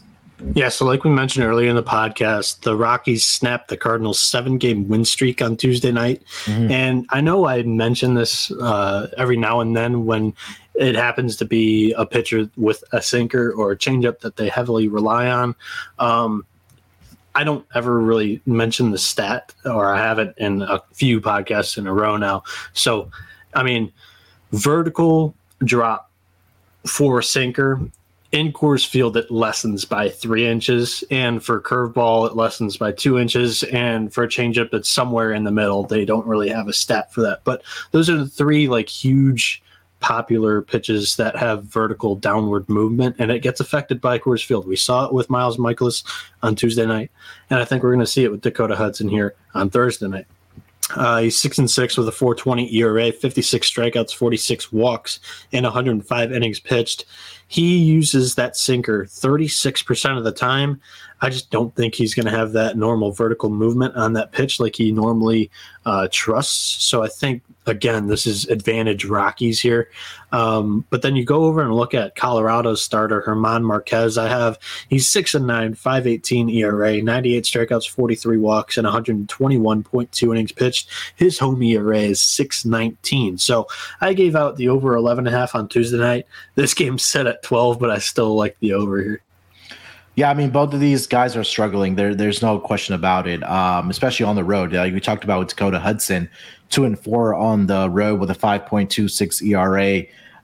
Yeah, so like we mentioned earlier in the podcast, the Rockies snapped the Cardinals' seven game win streak on Tuesday night. Mm-hmm. And I know I mention this uh, every now and then when it happens to be a pitcher with a sinker or a changeup that they heavily rely on. Um, I don't ever really mention the stat, or I haven't in a few podcasts in a row now. So, I mean, vertical drop for a sinker in Coors Field, it lessens by three inches, and for curveball, it lessens by two inches, and for a changeup, it's somewhere in the middle. They don't really have a stat for that, but those are the three like huge popular pitches that have vertical downward movement, and it gets affected by Coors Field. We saw it with Miles Mikolas on Tuesday night, and I think we're going to see it with Dakota Hudson here on Thursday night. Uh, he's six and six with a 4.20 ERA, 56 strikeouts, 46 walks, and 105 innings pitched. He uses that sinker 36% of the time. I just don't think he's going to have that normal vertical movement on that pitch like he normally uh, trusts. So I think again, this is advantage Rockies here. Um, but then you go over and look at Colorado's starter Herman Marquez. I have he's six and nine, five eighteen ERA, ninety eight strikeouts, forty three walks, and one hundred twenty one point two innings pitched. His home ERA is six nineteen. So I gave out the over eleven and a half on Tuesday night. This game's set at twelve, but I still like the over here. Yeah, I mean, both of these guys are struggling. There, there's no question about it. Um, especially on the road. Like we talked about with Dakota Hudson, two and four on the road with a 5.26 ERA.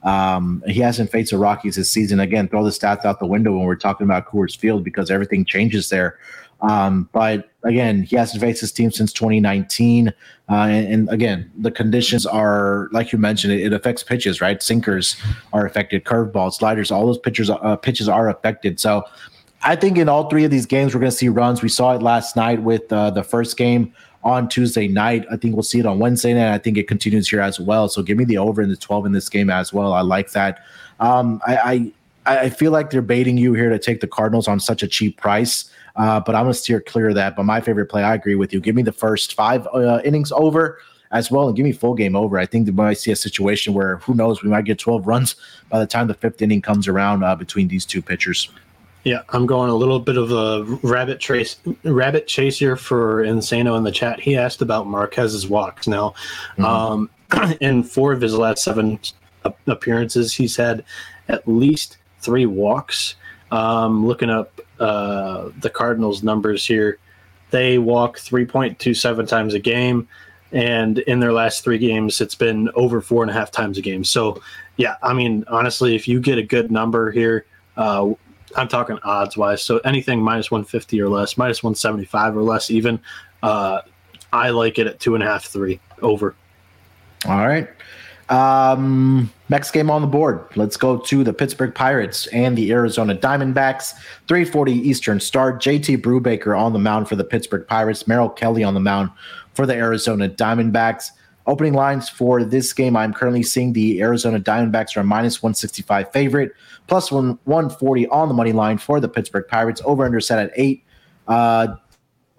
Um, he hasn't faced the Rockies this season. Again, throw the stats out the window when we're talking about Coors Field because everything changes there. Um, but again, he hasn't faced his team since 2019. Uh, and, and, again, the conditions are, like you mentioned, it, it, affects pitches, right? Sinkers are affected, curveballs, sliders, all those pitchers, uh, pitches are affected. So I think in all three of these games, we're going to see runs. We saw it last night with uh, the first game on Tuesday night. I think we'll see it on Wednesday night. I think it continues here as well. So give me the over in the 12 in this game as well. I like that. Um, I, I, I feel like they're baiting you here to take the Cardinals on such a cheap price. Uh, but I'm going to steer clear of that. But my favorite play, I agree with you. Give me the first five uh, innings over as well and give me full game over. I think we might see a situation where who knows, we might get 12 runs by the time the fifth inning comes around uh, between these two pitchers. Yeah, I'm going a little bit of a rabbit trace, rabbit chase here for Insano in the chat. He asked about Marquez's walks. Now, mm-hmm. um, in four of his last seven appearances, he's had at least three walks. Um, looking up uh, the Cardinals' numbers here, they walk 3.27 times a game, and in their last three games, it's been over four and a half times a game. So, yeah, I mean, honestly, if you get a good number here. Uh, I'm talking odds wise. So anything minus 150 or less, minus 175 or less, even. Uh, I like it at two and a half, three over. All right. Um, next game on the board. Let's go to the Pittsburgh Pirates and the Arizona Diamondbacks. 340 Eastern start. JT Brubaker on the mound for the Pittsburgh Pirates. Merrill Kelly on the mound for the Arizona Diamondbacks. Opening lines for this game, I'm currently seeing the Arizona Diamondbacks are a minus 165 favorite, plus one 140 on the money line for the Pittsburgh Pirates. Over under set at eight. Uh,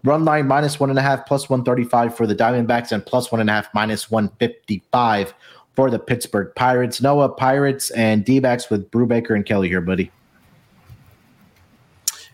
run line minus one and a half, plus 135 for the Diamondbacks, and plus one and a half, minus 155 for the Pittsburgh Pirates. Noah Pirates and D backs with Brubaker and Kelly here, buddy.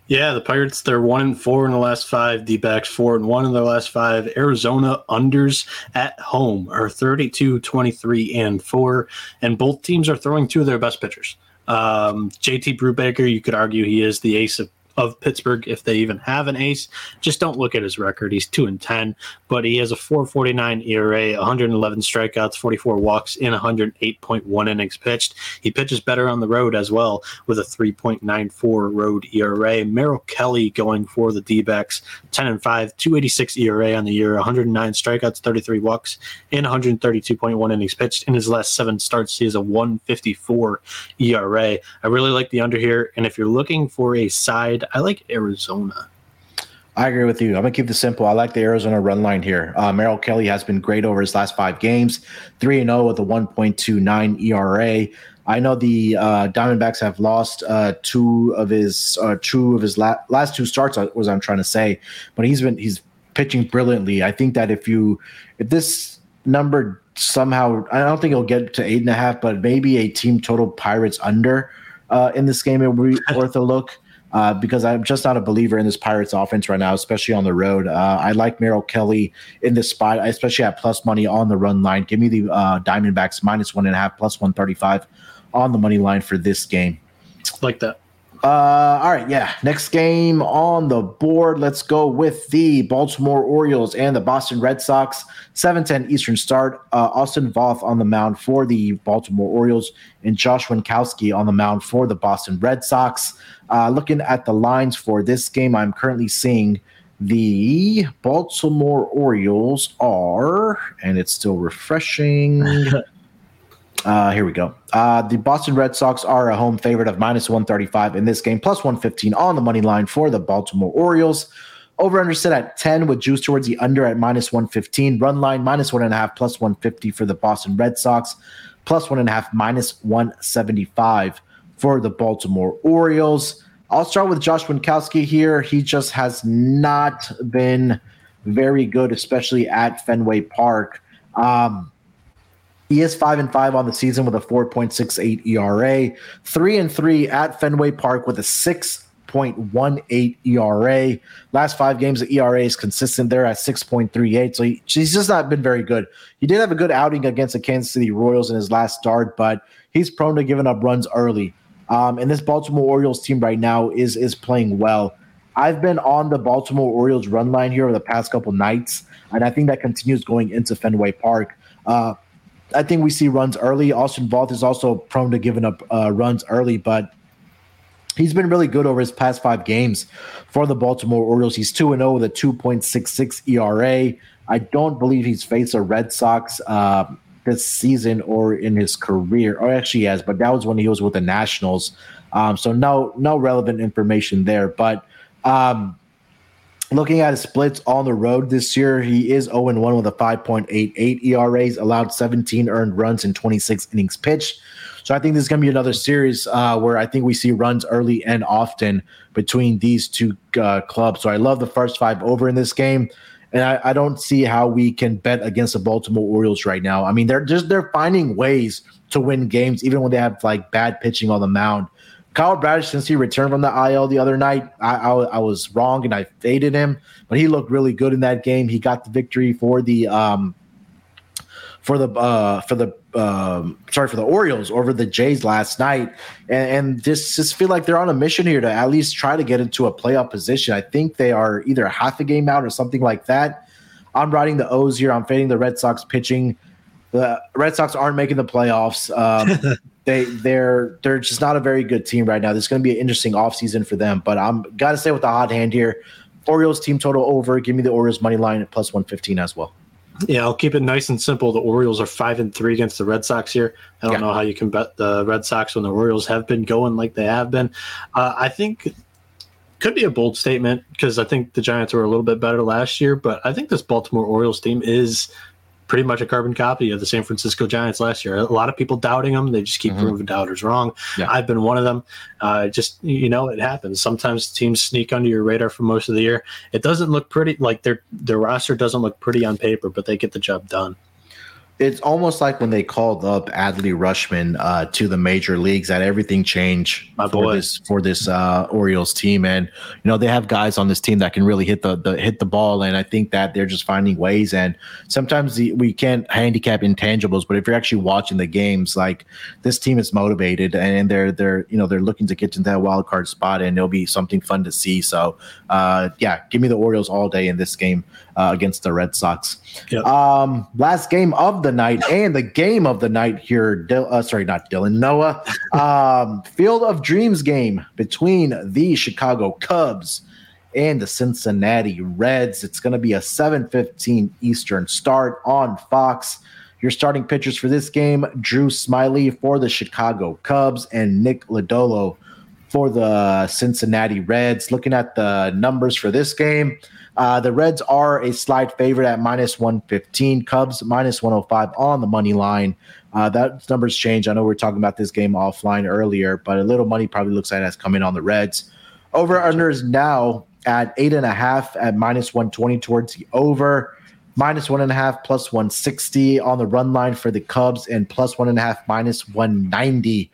Yeah, the Pirates, they're one and four in the last five. D backs, four and one in their last five. Arizona unders at home are 32, 23, and four. And both teams are throwing two of their best pitchers. Um, JT Brubaker, you could argue he is the ace of of Pittsburgh if they even have an ace. Just don't look at his record. He's 2 and 10, but he has a 449 ERA, 111 strikeouts, 44 walks in 108.1 innings pitched. He pitches better on the road as well with a 3.94 road ERA. Merrill Kelly going for the D-backs, 10 and 5, 286 ERA on the year, 109 strikeouts, 33 walks in 132.1 innings pitched. In his last 7 starts, he has a 154 ERA. I really like the under here and if you're looking for a side I like Arizona. I agree with you. I'm gonna keep this simple. I like the Arizona run line here. Uh, Merrill Kelly has been great over his last five games, three and zero oh with a 1.29 ERA. I know the uh, Diamondbacks have lost uh, two of his uh, two of his la- last two starts. Uh, was I'm trying to say, but he's been he's pitching brilliantly. I think that if you if this number somehow, I don't think it'll get to eight and a half, but maybe a team total Pirates under uh, in this game it would be worth a look uh, because I'm just not a believer in this Pirates offense right now, especially on the road. Uh, I like Merrill Kelly in this spot, especially at plus money on the run line. Give me the uh, Diamondbacks minus one and a half, plus 135 on the money line for this game. Like that. Uh, all right, yeah. Next game on the board. Let's go with the Baltimore Orioles and the Boston Red Sox. 7-10 Eastern start. Uh, Austin Voth on the mound for the Baltimore Orioles and Josh Winckowski on the mound for the Boston Red Sox. Uh, looking at the lines for this game, I'm currently seeing the Baltimore Orioles are, and it's still refreshing. uh, here we go. Uh, the Boston Red Sox are a home favorite of minus 135 in this game, plus 115 on the money line for the Baltimore Orioles. Over under set at 10 with juice towards the under at minus 115. Run line minus one and a half, plus 150 for the Boston Red Sox, plus one and a half, minus 175 for the Baltimore Orioles. I'll start with Josh Winckowski here. He just has not been very good, especially at Fenway Park. Um, he is five and five on the season with a 4.68 ERA, three and three at Fenway Park with a 6.18 ERA. Last five games, the ERA is consistent there at 6.38. So he, he's just not been very good. He did have a good outing against the Kansas City Royals in his last start, but he's prone to giving up runs early. Um, and this Baltimore Orioles team right now is is playing well. I've been on the Baltimore Orioles run line here over the past couple nights, and I think that continues going into Fenway Park. Uh, I think we see runs early. Austin Voth is also prone to giving up uh, runs early, but he's been really good over his past five games for the Baltimore Orioles. He's 2 0 with a 2.66 ERA. I don't believe he's faced a Red Sox uh, this season or in his career, or actually he has, but that was when he was with the Nationals. Um, so no, no relevant information there. But um, looking at his splits on the road this year, he is 0 1 with a 5.88 ERAs, allowed 17 earned runs in 26 innings pitched. So I think this is going to be another series uh, where I think we see runs early and often between these two uh, clubs. So I love the first five over in this game and I, I, don't see how we can bet against the Baltimore Orioles right now. I mean, they're just they're finding ways to win games, even when they have like bad pitching on the mound. Kyle Bradish, since he returned from the IL the other night, I, I, I was wrong and I faded him, but he looked really good in that game. He got the victory for the um, for the uh, for the um, sorry for the Orioles over the Jays last night, and, and just just feel like they're on a mission here to at least try to get into a playoff position. I think they are either half a game out or something like that. I'm riding the O's here. I'm fading the Red Sox pitching. The Red Sox aren't making the playoffs. Um, they they're they're just not a very good team right now. This is going to be an interesting offseason for them. But I'm got to stay with the hot hand here. Orioles team total over. Give me the Orioles money line at plus 115 as well. Yeah, I'll keep it nice and simple. The Orioles are five and three against the Red Sox here. I don't yeah. know how you can bet the Red Sox when the Orioles have been going like they have been. Uh, I think could be a bold statement because I think the Giants were a little bit better last year, but I think this Baltimore Orioles team is pretty much a carbon copy of the San Francisco Giants last year. A lot of people doubting them. They just keep mm-hmm. proving doubters wrong. Yeah. I've been one of them. Uh, just, you know, it happens. Sometimes teams sneak under your radar for most of the year. It doesn't look pretty, like their, their roster doesn't look pretty on paper, but they get the job done it's almost like when they called up Adley Rutschman uh, to the major leagues that everything changed My for boy. this for this uh, Orioles team, and you know they have guys on this team that can really hit the, the hit the ball, and I think that they're just finding ways. And sometimes the, we can't handicap intangibles, but if you're actually watching the games, like this team is motivated and they're they're you know they're looking to get into that wild card spot, and it'll be something fun to see. So uh, yeah, give me the Orioles all day in this game uh, against the Red Sox. Yep. Um, last game of the night and the game of the night here. Dil- uh, sorry, not Dylan Noah. Um, Field of Dreams game between the Chicago Cubs and the Cincinnati Reds. It's going to be a 7:15 Eastern start on Fox. Your starting pitchers for this game: Drew Smyly for the Chicago Cubs and Nick Lodolo for the Cincinnati Reds. Looking at the numbers for this game, uh, the Reds are a slight favorite at minus 115, Cubs minus 105 on the money line. Uh, that numbers change. I know we are talking about this game offline earlier, but a little money probably looks like that's coming on the Reds. Over under is now at eight and a half at minus 120 towards the over, minus one and a half plus 160 on the run line for the Cubs, and plus one and a half minus 190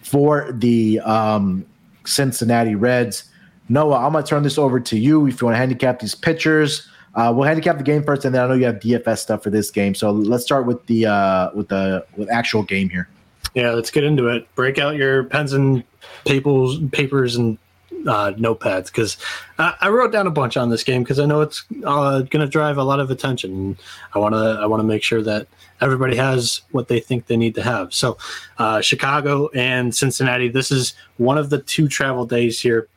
for the um, Cincinnati Reds. Noah, I'm going to turn this over to you if you want to handicap these pitchers. Uh, we'll handicap the game first, and then I know you have DFS stuff for this game. So let's start with the uh, with the with actual game here. Yeah, let's get into it. Break out your pens and papers, papers and uh, notepads because I, I, wrote down a bunch on this game because I know it's uh, going to drive a lot of attention. I want to I want to make sure that everybody has what they think they need to have. So, uh, Chicago and Cincinnati. This is one of the two travel days here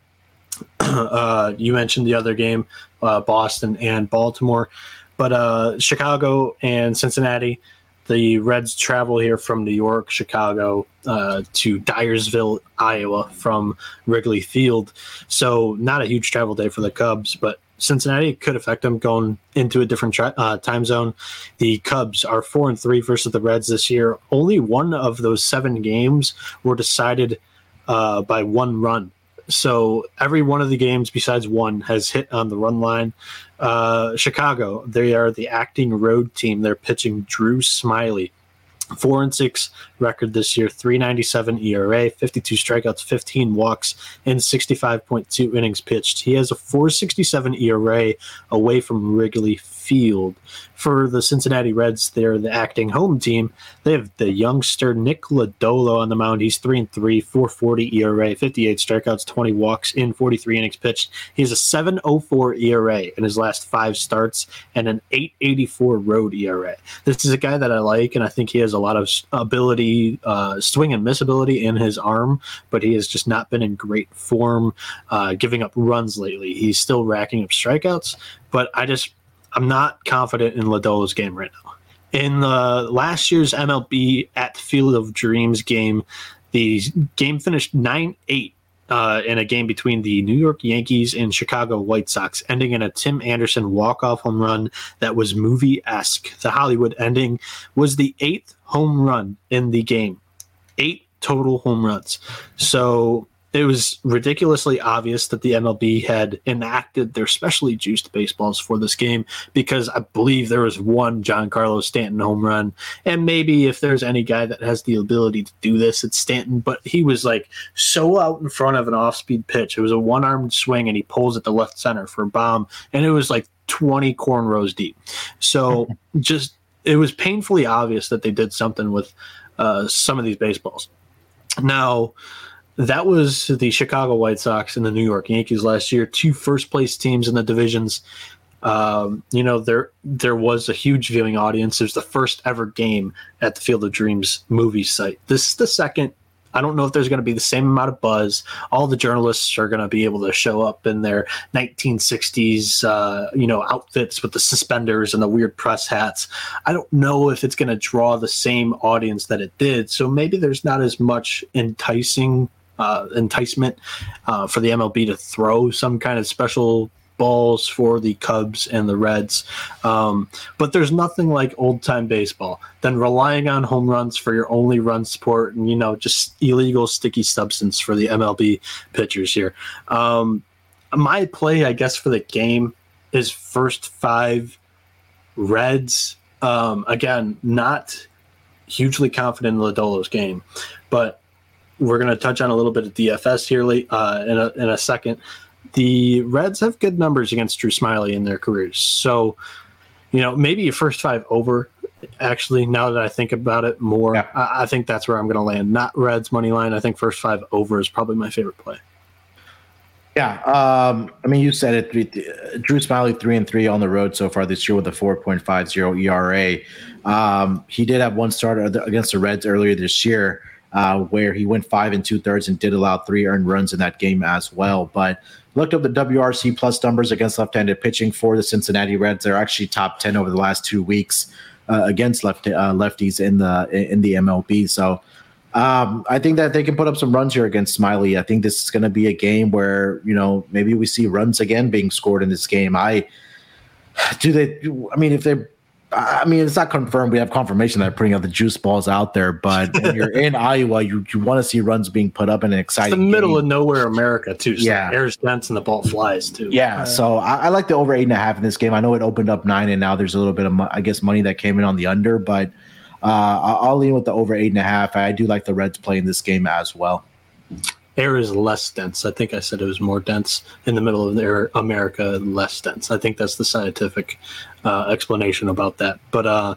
uh, you mentioned the other game, uh, Boston and Baltimore, but uh, Chicago and Cincinnati. The Reds travel here from New York, Chicago uh, to Dyersville, Iowa from Wrigley Field. So, not a huge travel day for the Cubs, but Cincinnati could affect them going into a different uh, time zone. The Cubs are four and three versus the Reds this year. Only one of those seven games were decided uh, by one run. So every one of the games besides one has hit on the run line. Uh, Chicago, they are the acting road team. They're pitching Drew Smyly, four and six record this year, 397 ERA, 52 strikeouts, 15 walks, and 65.2 innings pitched. He has a 467 ERA away from Wrigley Field. For the Cincinnati Reds, they're the acting home team. They have the youngster Nick Lodolo on the mound. He's 3 and 3, 440 ERA, 58 strikeouts, 20 walks in 43 innings pitched. He has a 704 ERA in his last five starts and an 884 road ERA. This is a guy that I like, and I think he has a lot of ability, uh, swing and miss ability in his arm, but he has just not been in great form, uh, giving up runs lately. He's still racking up strikeouts, but I just I'm not confident in Lodolo's game right now. In the last year's MLB at Field of Dreams game, the game finished 9 8 uh, in a game between the New York Yankees and Chicago White Sox, ending in a Tim Anderson walk-off home run that was movie-esque. The Hollywood ending was the eighth home run in the game, eight total home runs. So it was ridiculously obvious that the MLB had enacted their specially juiced baseballs for this game because I believe there was one Giancarlo Stanton home run. And maybe if there's any guy that has the ability to do this, it's Stanton. But he was like so out in front of an off speed pitch. It was a one armed swing and he pulls at the left center for a bomb. And it was like 20 cornrows deep. So just, it was painfully obvious that they did something with uh, some of these baseballs. Now, that was the Chicago White Sox and the New York Yankees last year, two first place teams in the divisions. Um, you know, there there was a huge viewing audience. It was the first ever game at the Field of Dreams movie site. This is the second. I don't know if there's going to be the same amount of buzz. All the journalists are going to be able to show up in their 1960s, uh, you know, outfits with the suspenders and the weird press hats. I don't know if it's going to draw the same audience that it did. So maybe there's not as much enticing uh, enticement uh, for the MLB to throw some kind of special balls for the Cubs and the Reds. Um, but there's nothing like old time baseball than relying on home runs for your only run support and, you know, just illegal sticky substance for the MLB pitchers here. Um, my play, I guess, for the game is first five Reds. Um, again, not hugely confident in Lodolo's game, but we're going to touch on a little bit of DFS here late, uh, in, a, in a second. The Reds have good numbers against Drew Smyly in their careers. So, you know, maybe your first five over. Actually, now that I think about it more, yeah. I, I, think that's where I'm going to land. Not Reds money line. I think first five over is probably my favorite play. Yeah, um, I mean, you said it. Drew Smyly three and three on the road so far this year with a four point five zero ERA. Um, he did have one start against the Reds earlier this year uh, where he went five and two thirds and did allow three earned runs in that game as well. But looked up the WRC plus numbers against left-handed pitching for the Cincinnati Reds. They're actually top ten over the last two weeks uh, against left uh, lefties in the in the MLB. So. Um, I think that they can put up some runs here against Smyly. I think this is going to be a game where you know maybe we see runs again being scored in this game. I do they. I mean, if they I mean, it's not confirmed. We have confirmation that putting out the juice balls out there, but when you're in Iowa, you, you want to see runs being put up in an exciting. It's the middle game. of nowhere, America, too. So yeah, air's dense and the ball flies too. Yeah, uh, so I, I, like the over eight and a half in this game. I know it opened up nine, and now there's a little bit of I guess money that came in on the under, but uh, I'll lean with the over eight and a half. I do like the Reds playing this game as well air is less dense. I think I said it was more dense in the middle of air, America, less dense. I think that's the scientific uh, explanation about that. But uh,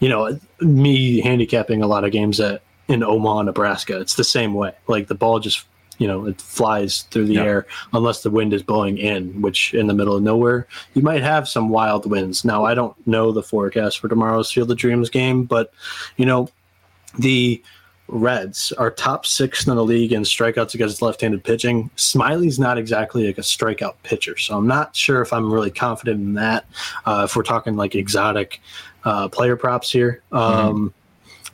you know, me handicapping a lot of games at in Omaha, Nebraska, it's the same way. Like the ball just you know it flies through the yeah. air unless the wind is blowing in which in the middle of nowhere you might have some wild winds now i don't know the forecast for tomorrow's field of dreams game but you know the Reds are top six in the league in strikeouts against left-handed pitching. Smyly's not exactly like a strikeout pitcher, so I'm not sure if I'm really confident in that. Uh, if we're talking like exotic uh, player props here, um,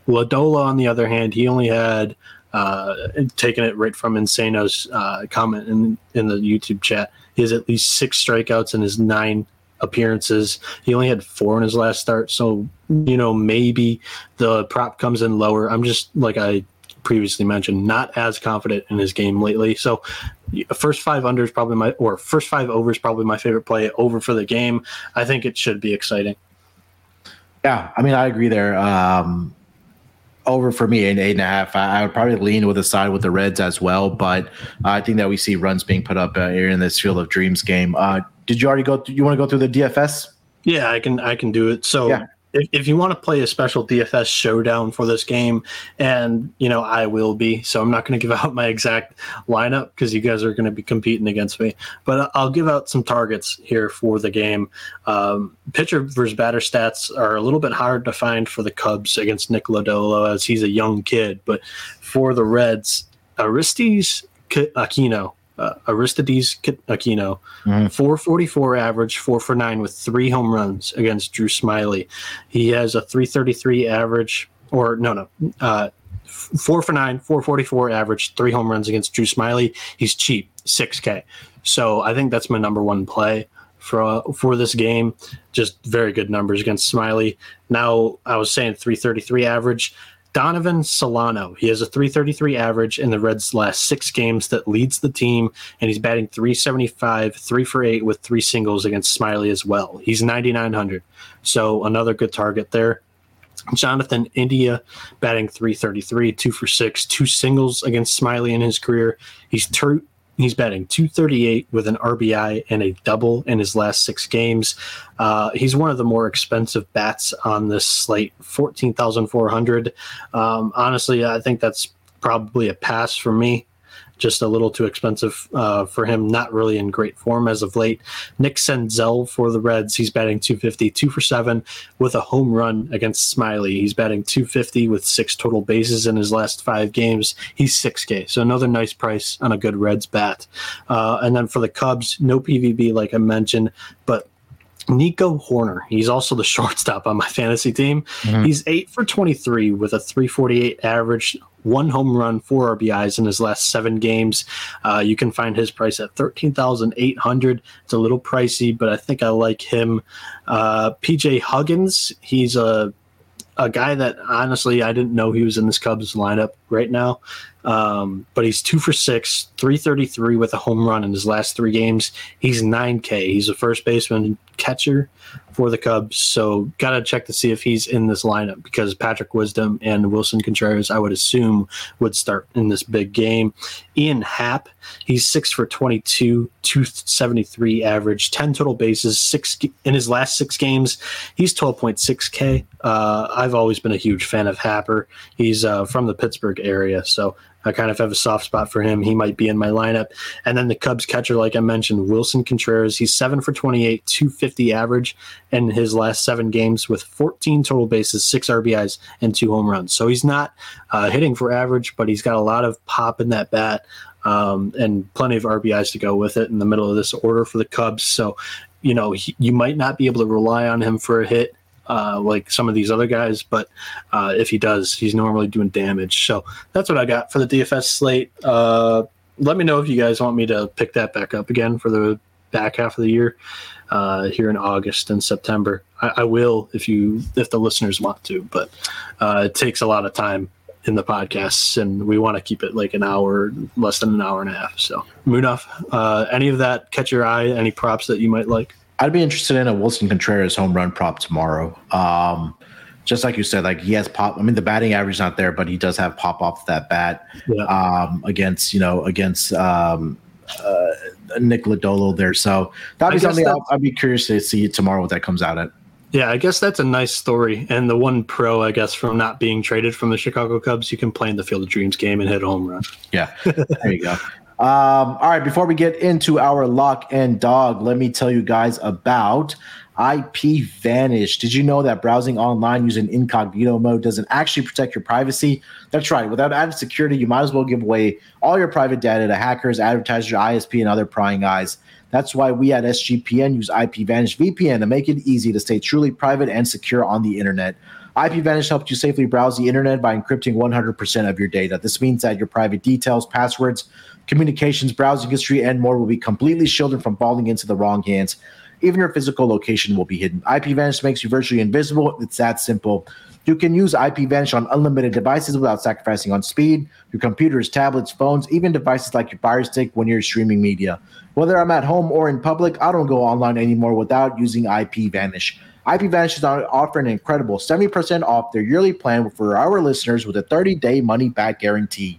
mm-hmm. Lodolo, on the other hand, he only had uh, taking it right from Insano's uh, comment in in the YouTube chat. He has at least six strikeouts in his nine appearances. He only had four in his last start, so you know maybe the prop comes in lower. I'm just like I previously mentioned, not as confident in his game lately. So, first five under is probably my, or first five over is probably my favorite play over for the game. I think it should be exciting. Yeah, I mean, I agree there. Um, over for me, in eight and a half. I, I, would probably lean with the side with the Reds as well, but I think that we see runs being put up uh, here in this Field of Dreams game. Uh, did you already go? Through, you want to go through the DFS? Yeah, I can. I can do it. So. Yeah if, if you want to play a special DFS showdown for this game, and you know I will be, so I'm not going to give out my exact lineup because you guys are going to be competing against me. But I'll give out some targets here for the game. Um, pitcher versus batter stats are a little bit hard to find for the Cubs against Nick Lodolo as he's a young kid, but for the Reds, Aristides Aquino uh, Aristides Aquino, mm-hmm. 444 average, four for nine with three home runs against Drew Smyly. He has a 333 average, or no, no, uh, four for nine, 444 average, three home runs against Drew Smyly. He's cheap, 6K. So I think that's my number one play for uh, for this game. Just very good numbers against Smyly. Now I was saying 333 average. Donovan Solano. He has a 333 average in the Reds' last six games that leads the team, and he's batting 375, three for eight with three singles against Smyly as well. He's 9,900. So another good target there. Jonathan India batting 333, two for six, two singles against Smyly in his career. He's He's batting 238 with an RBI and a double in his last six games. Uh, he's one of the more expensive bats on this slate, 14,400. Um, honestly, I think that's probably a pass for me just a little too expensive uh, for him. Not really in great form as of late. Nick Senzel for the Reds. He's batting 250, two for seven with a home run against Smyly. He's batting 250 with six total bases in his last five games. He's 6K. So another nice price on a good Reds bat. Uh, and then for the Cubs, no PVB like I mentioned, but Nico Hoerner. He's also the shortstop on my fantasy team. Mm-hmm. He's eight for 23 with a 348 average, one home run, four RBIs in his last seven games. Uh, you can find his price at 13800 It's a little pricey, but I think I like him. Uh, PJ Higgins, he's a a guy that honestly I didn't know he was in this Cubs lineup right now. Um, but he's two for six, 333 with a home run in his last three games. He's 9K. He's a first baseman catcher for the Cubs. So got to check to see if he's in this lineup because Patrick Wisdom and Willson Contreras, I would assume, would start in this big game. Ian Happ, he's six for 22, 273 average, 10 total bases, six in his last six games. He's 12.6K. Uh, I've always been a huge fan of Happer. He's uh, from the Pittsburgh area. So I kind of have a soft spot for him. He might be in my lineup. And then the Cubs catcher, like I mentioned, Willson Contreras, he's seven for 28, 250 average in his last seven games with 14 total bases, six RBIs, and two home runs. So he's not uh, hitting for average, but he's got a lot of pop in that bat um, and plenty of RBIs to go with it in the middle of this order for the Cubs. So, you know, he, you might not be able to rely on him for a hit uh, like some of these other guys, but uh, if he does, he's normally doing damage. So that's what I got for the DFS slate. Uh, let me know if you guys want me to pick that back up again for the back half of the year uh, here in August and September. I, I, will if you if the listeners want to, but uh, it takes a lot of time in the podcasts, and we want to keep it like an hour, less than an hour and a half. So, Munaf, uh, any of that catch your eye? Any props that you might like? I'd be interested in a Willson Contreras home run prop tomorrow. Um, just like you said, like he has pop. I mean, the batting average is not there, but he does have pop off that bat yeah. um, against you know against um, uh, Nick Lodolo there. So that'd be something i would be curious to see tomorrow what that comes out at. Yeah, I guess that's a nice story. And the one pro, I guess, from not being traded from the Chicago Cubs, you can play in the Field of Dreams game and hit a home run. Yeah, there you go. Um, all right, before we get into our lock and dog, let me tell you guys about IP Vanish. Did you know that browsing online using incognito mode doesn't actually protect your privacy? That's right. Without added security, you might as well give away all your private data to hackers, advertisers, ISP, and other prying eyes. That's why we at SGPN use IPVanish VPN to make it easy to stay truly private and secure on the internet. IPVanish helps you safely browse the internet by encrypting 100% of your data. This means that your private details, passwords, communications, browsing history, and more will be completely shielded from falling into the wrong hands. even your physical location will be hidden. IPVanish makes you virtually invisible. It's that simple. You can use IPVanish on unlimited devices without sacrificing on speed. Your computers, tablets, phones, even devices like your Fire Stick when you're streaming media. Whether I'm at home or in public, I don't go online anymore without using IPVanish. IPVanish is offering an incredible 70% off their yearly plan for our listeners with a 30 day money back guarantee.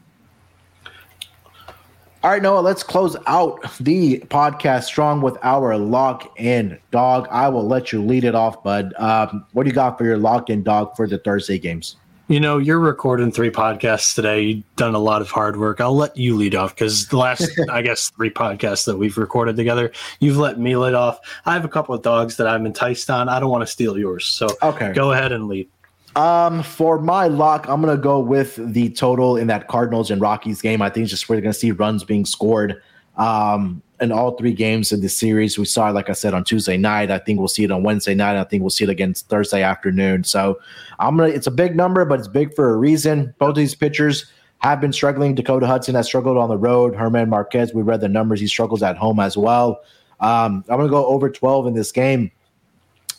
All right, Noah, let's close out the podcast strong with our lock in dog. I will let you lead it off, bud. Um, what do you got for your lock in dog for the Thursday games? You know, you're recording three podcasts today. You've done a lot of hard work. I'll let you lead off because the last, I guess, three podcasts that we've recorded together, you've let me lead off. I have a couple of dogs that I'm enticed on. I don't want to steal yours. So okay. go ahead and lead. Um, for my lock, I'm gonna go with the total in that Cardinals and Rockies game. I think it's just we're gonna see runs being scored. Um, in all three games in the series, we saw, it, like I said, on Tuesday night. I think we'll see it on Wednesday night. I think we'll see it again Thursday afternoon. So I'm gonna. It's a big number, but it's big for a reason. Both these pitchers have been struggling. Dakota Hudson has struggled on the road. Herman Marquez, we read the numbers. He struggles at home as well. Um, I'm gonna go over 12 in this game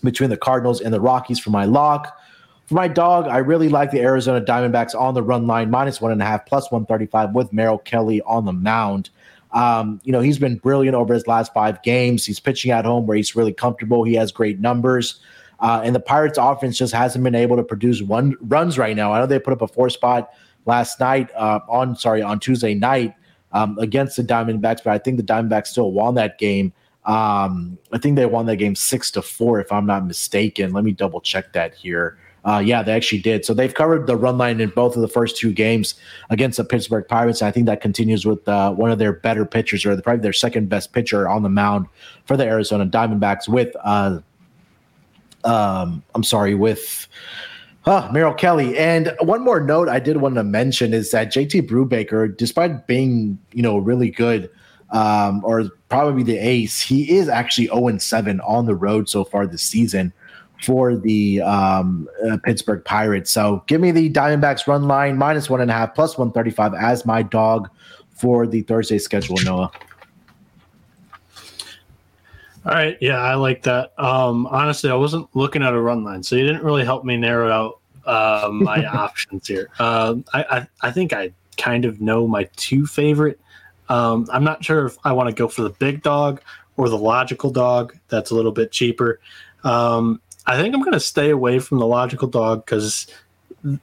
between the Cardinals and the Rockies for my lock. For my dog, I really like the Arizona Diamondbacks on the run line, minus one and a half, plus 135 with Merrill Kelly on the mound. Um, you know, he's been brilliant over his last five games. He's pitching at home where he's really comfortable. He has great numbers. Uh, and the Pirates offense just hasn't been able to produce one runs right now. I know they put up a four spot last night uh, on sorry on Tuesday night um, against the Diamondbacks, but I think the Diamondbacks still won that game. Um, I think they won that game six to four, if I'm not mistaken. Let me double check that here. Uh, yeah, they actually did. So they've covered the run line in both of the first two games against the Pittsburgh Pirates. And I think that continues with uh, one of their better pitchers, or probably their second best pitcher on the mound for the Arizona Diamondbacks. With, uh, um, I'm sorry, with uh, Merrill Kelly. And one more note I did want to mention is that JT Brubaker, despite being you know really good. Um, or probably the ace. He is actually 0 7 on the road so far this season for the um, uh, Pittsburgh Pirates. So give me the Diamondbacks run line minus one and a half plus 135 as my dog for the Thursday schedule, Noah. All right. Yeah, I like that. Um, honestly, I wasn't looking at a run line, so you didn't really help me narrow out uh, my options here. Um, I, I, I, think I kind of know my two favorite. Um, I'm not sure if I want to go for the big dog or the logical dog. That's a little bit cheaper. Um, I think I'm going to stay away from the logical dog because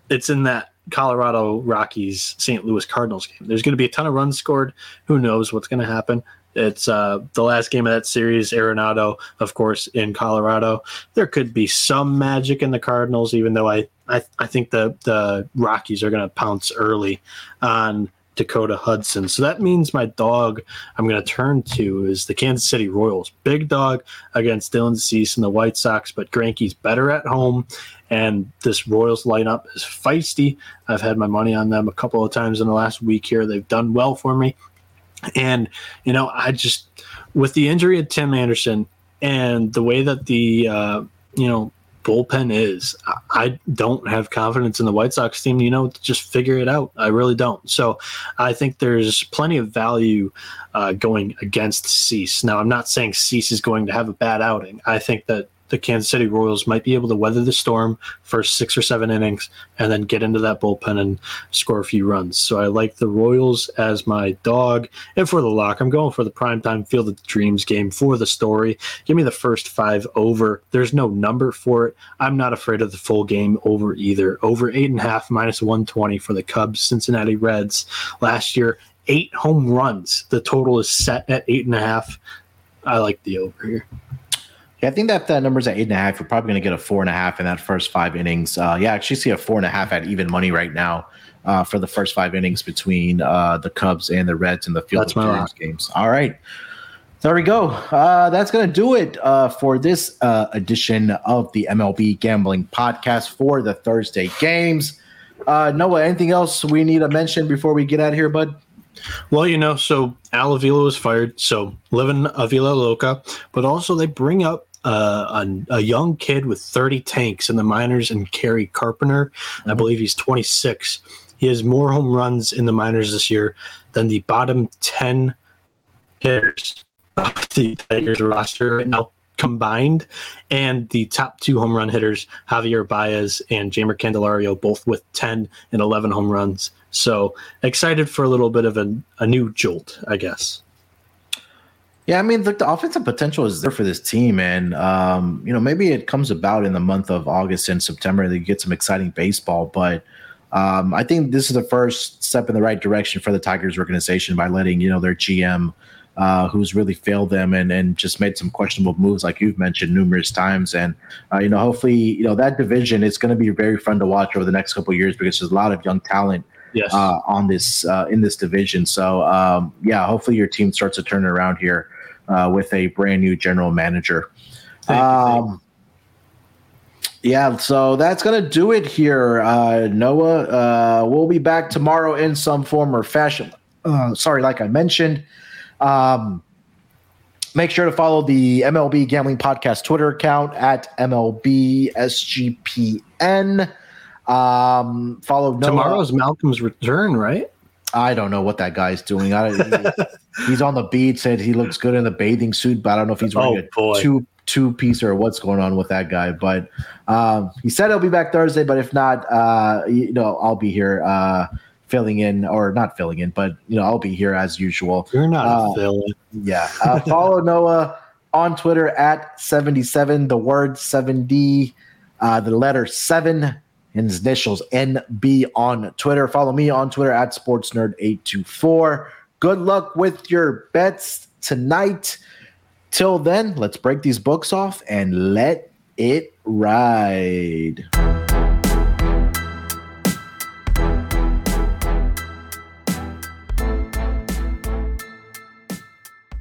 it's in that Colorado Rockies St. Louis Cardinals game. There's going to be a ton of runs scored. Who knows what's going to happen? It's uh, the last game of that series, Arenado, of course, in Colorado. There could be some magic in the Cardinals, even though I, I, I think the, the Rockies are going to pounce early on Dakota Hudson. So that means my dog I'm going to turn to is the Kansas City Royals. Big dog against Dylan Cease and the White Sox, but Greinke's better at home. And this Royals lineup is feisty. I've had my money on them a couple of times in the last week here. They've done well for me. And, you know, I just, with the injury of Tim Anderson and the way that the, uh, you know, bullpen is. I don't have confidence in the White Sox team, you know, just figure it out. I really don't. So I think there's plenty of value uh, going against Cease. Now, I'm not saying Cease is going to have a bad outing. I think that the Kansas City Royals might be able to weather the storm for six or seven innings and then get into that bullpen and score a few runs. So I like the Royals as my dog. And for the lock, I'm going for the primetime Field of Dreams game for the story. Give me the first five over. There's no number for it. I'm not afraid of the full game over either. Over eight and a half minus 120 for the Cubs, Cincinnati Reds. Last year, eight home runs. The total is set at eight and a half. I like the over here. Yeah, I think that that number's at eight and a half. You're probably going to get a four and a half in that first five innings. Uh, yeah, I actually see a four and a half at even money right now uh, for the first five innings between uh, the Cubs and the Reds in the field That's of games. All right. There we go. Uh, that's going to do it uh, for this uh, edition of the MLB Gambling Podcast for the Thursday games. Uh, Noah, anything else we need to mention before we get out of here, bud? Well, you know, so Al Avila was fired, so living Avila Loca, but also they bring up uh, a, a, young kid with 30 tanks in the minors and Kerry Carpenter. Mm-hmm. I believe he's 26. He has more home runs in the minors this year than the bottom 10 hitters of the Tigers roster right now combined, and the top two home run hitters, Javier Baez and Jeimer Candelario, both with 10 and 11 home runs. So excited for a little bit of a, a new jolt, I guess. Yeah, I mean, look, the offensive potential is there for this team, and um, you know maybe it comes about in the month of August and September that you get some exciting baseball. But um, I think this is the first step in the right direction for the Tigers organization by letting you know their GM uh, who's really failed them and, and just made some questionable moves, like you've mentioned numerous times. And uh, you know, hopefully, you know that division is going to be very fun to watch over the next couple years because there's a lot of young talent yes. uh, on this uh, in this division. So um, yeah, hopefully your team starts to turn around here uh, with a brand new general manager. Um, yeah, so that's gonna do it here, uh, Noah. Uh, we'll be back tomorrow in some form or fashion. Uh, sorry, like I mentioned, um, make sure to follow the MLB Gambling Podcast Twitter account at MLBSGPN. Um, follow Noah. tomorrow's Malcolm's return, right? I don't know what that guy's doing. I, he, he's on the beach, Said he looks good in the bathing suit, but I don't know if he's wearing oh, a two two piece or what's going on with that guy. But um, he said he'll be back Thursday. But if not, uh, you know, I'll be here. Uh, filling in or not filling in, but you know, I'll be here as usual. You're not uh, filling. Yeah. Uh, follow Noah on Twitter at 77, the word 7D, uh, the letter seven, and his initials NB on Twitter. Follow me on Twitter at SportsNerd824. Good luck with your bets tonight. Till then, let's break these books off and let it ride.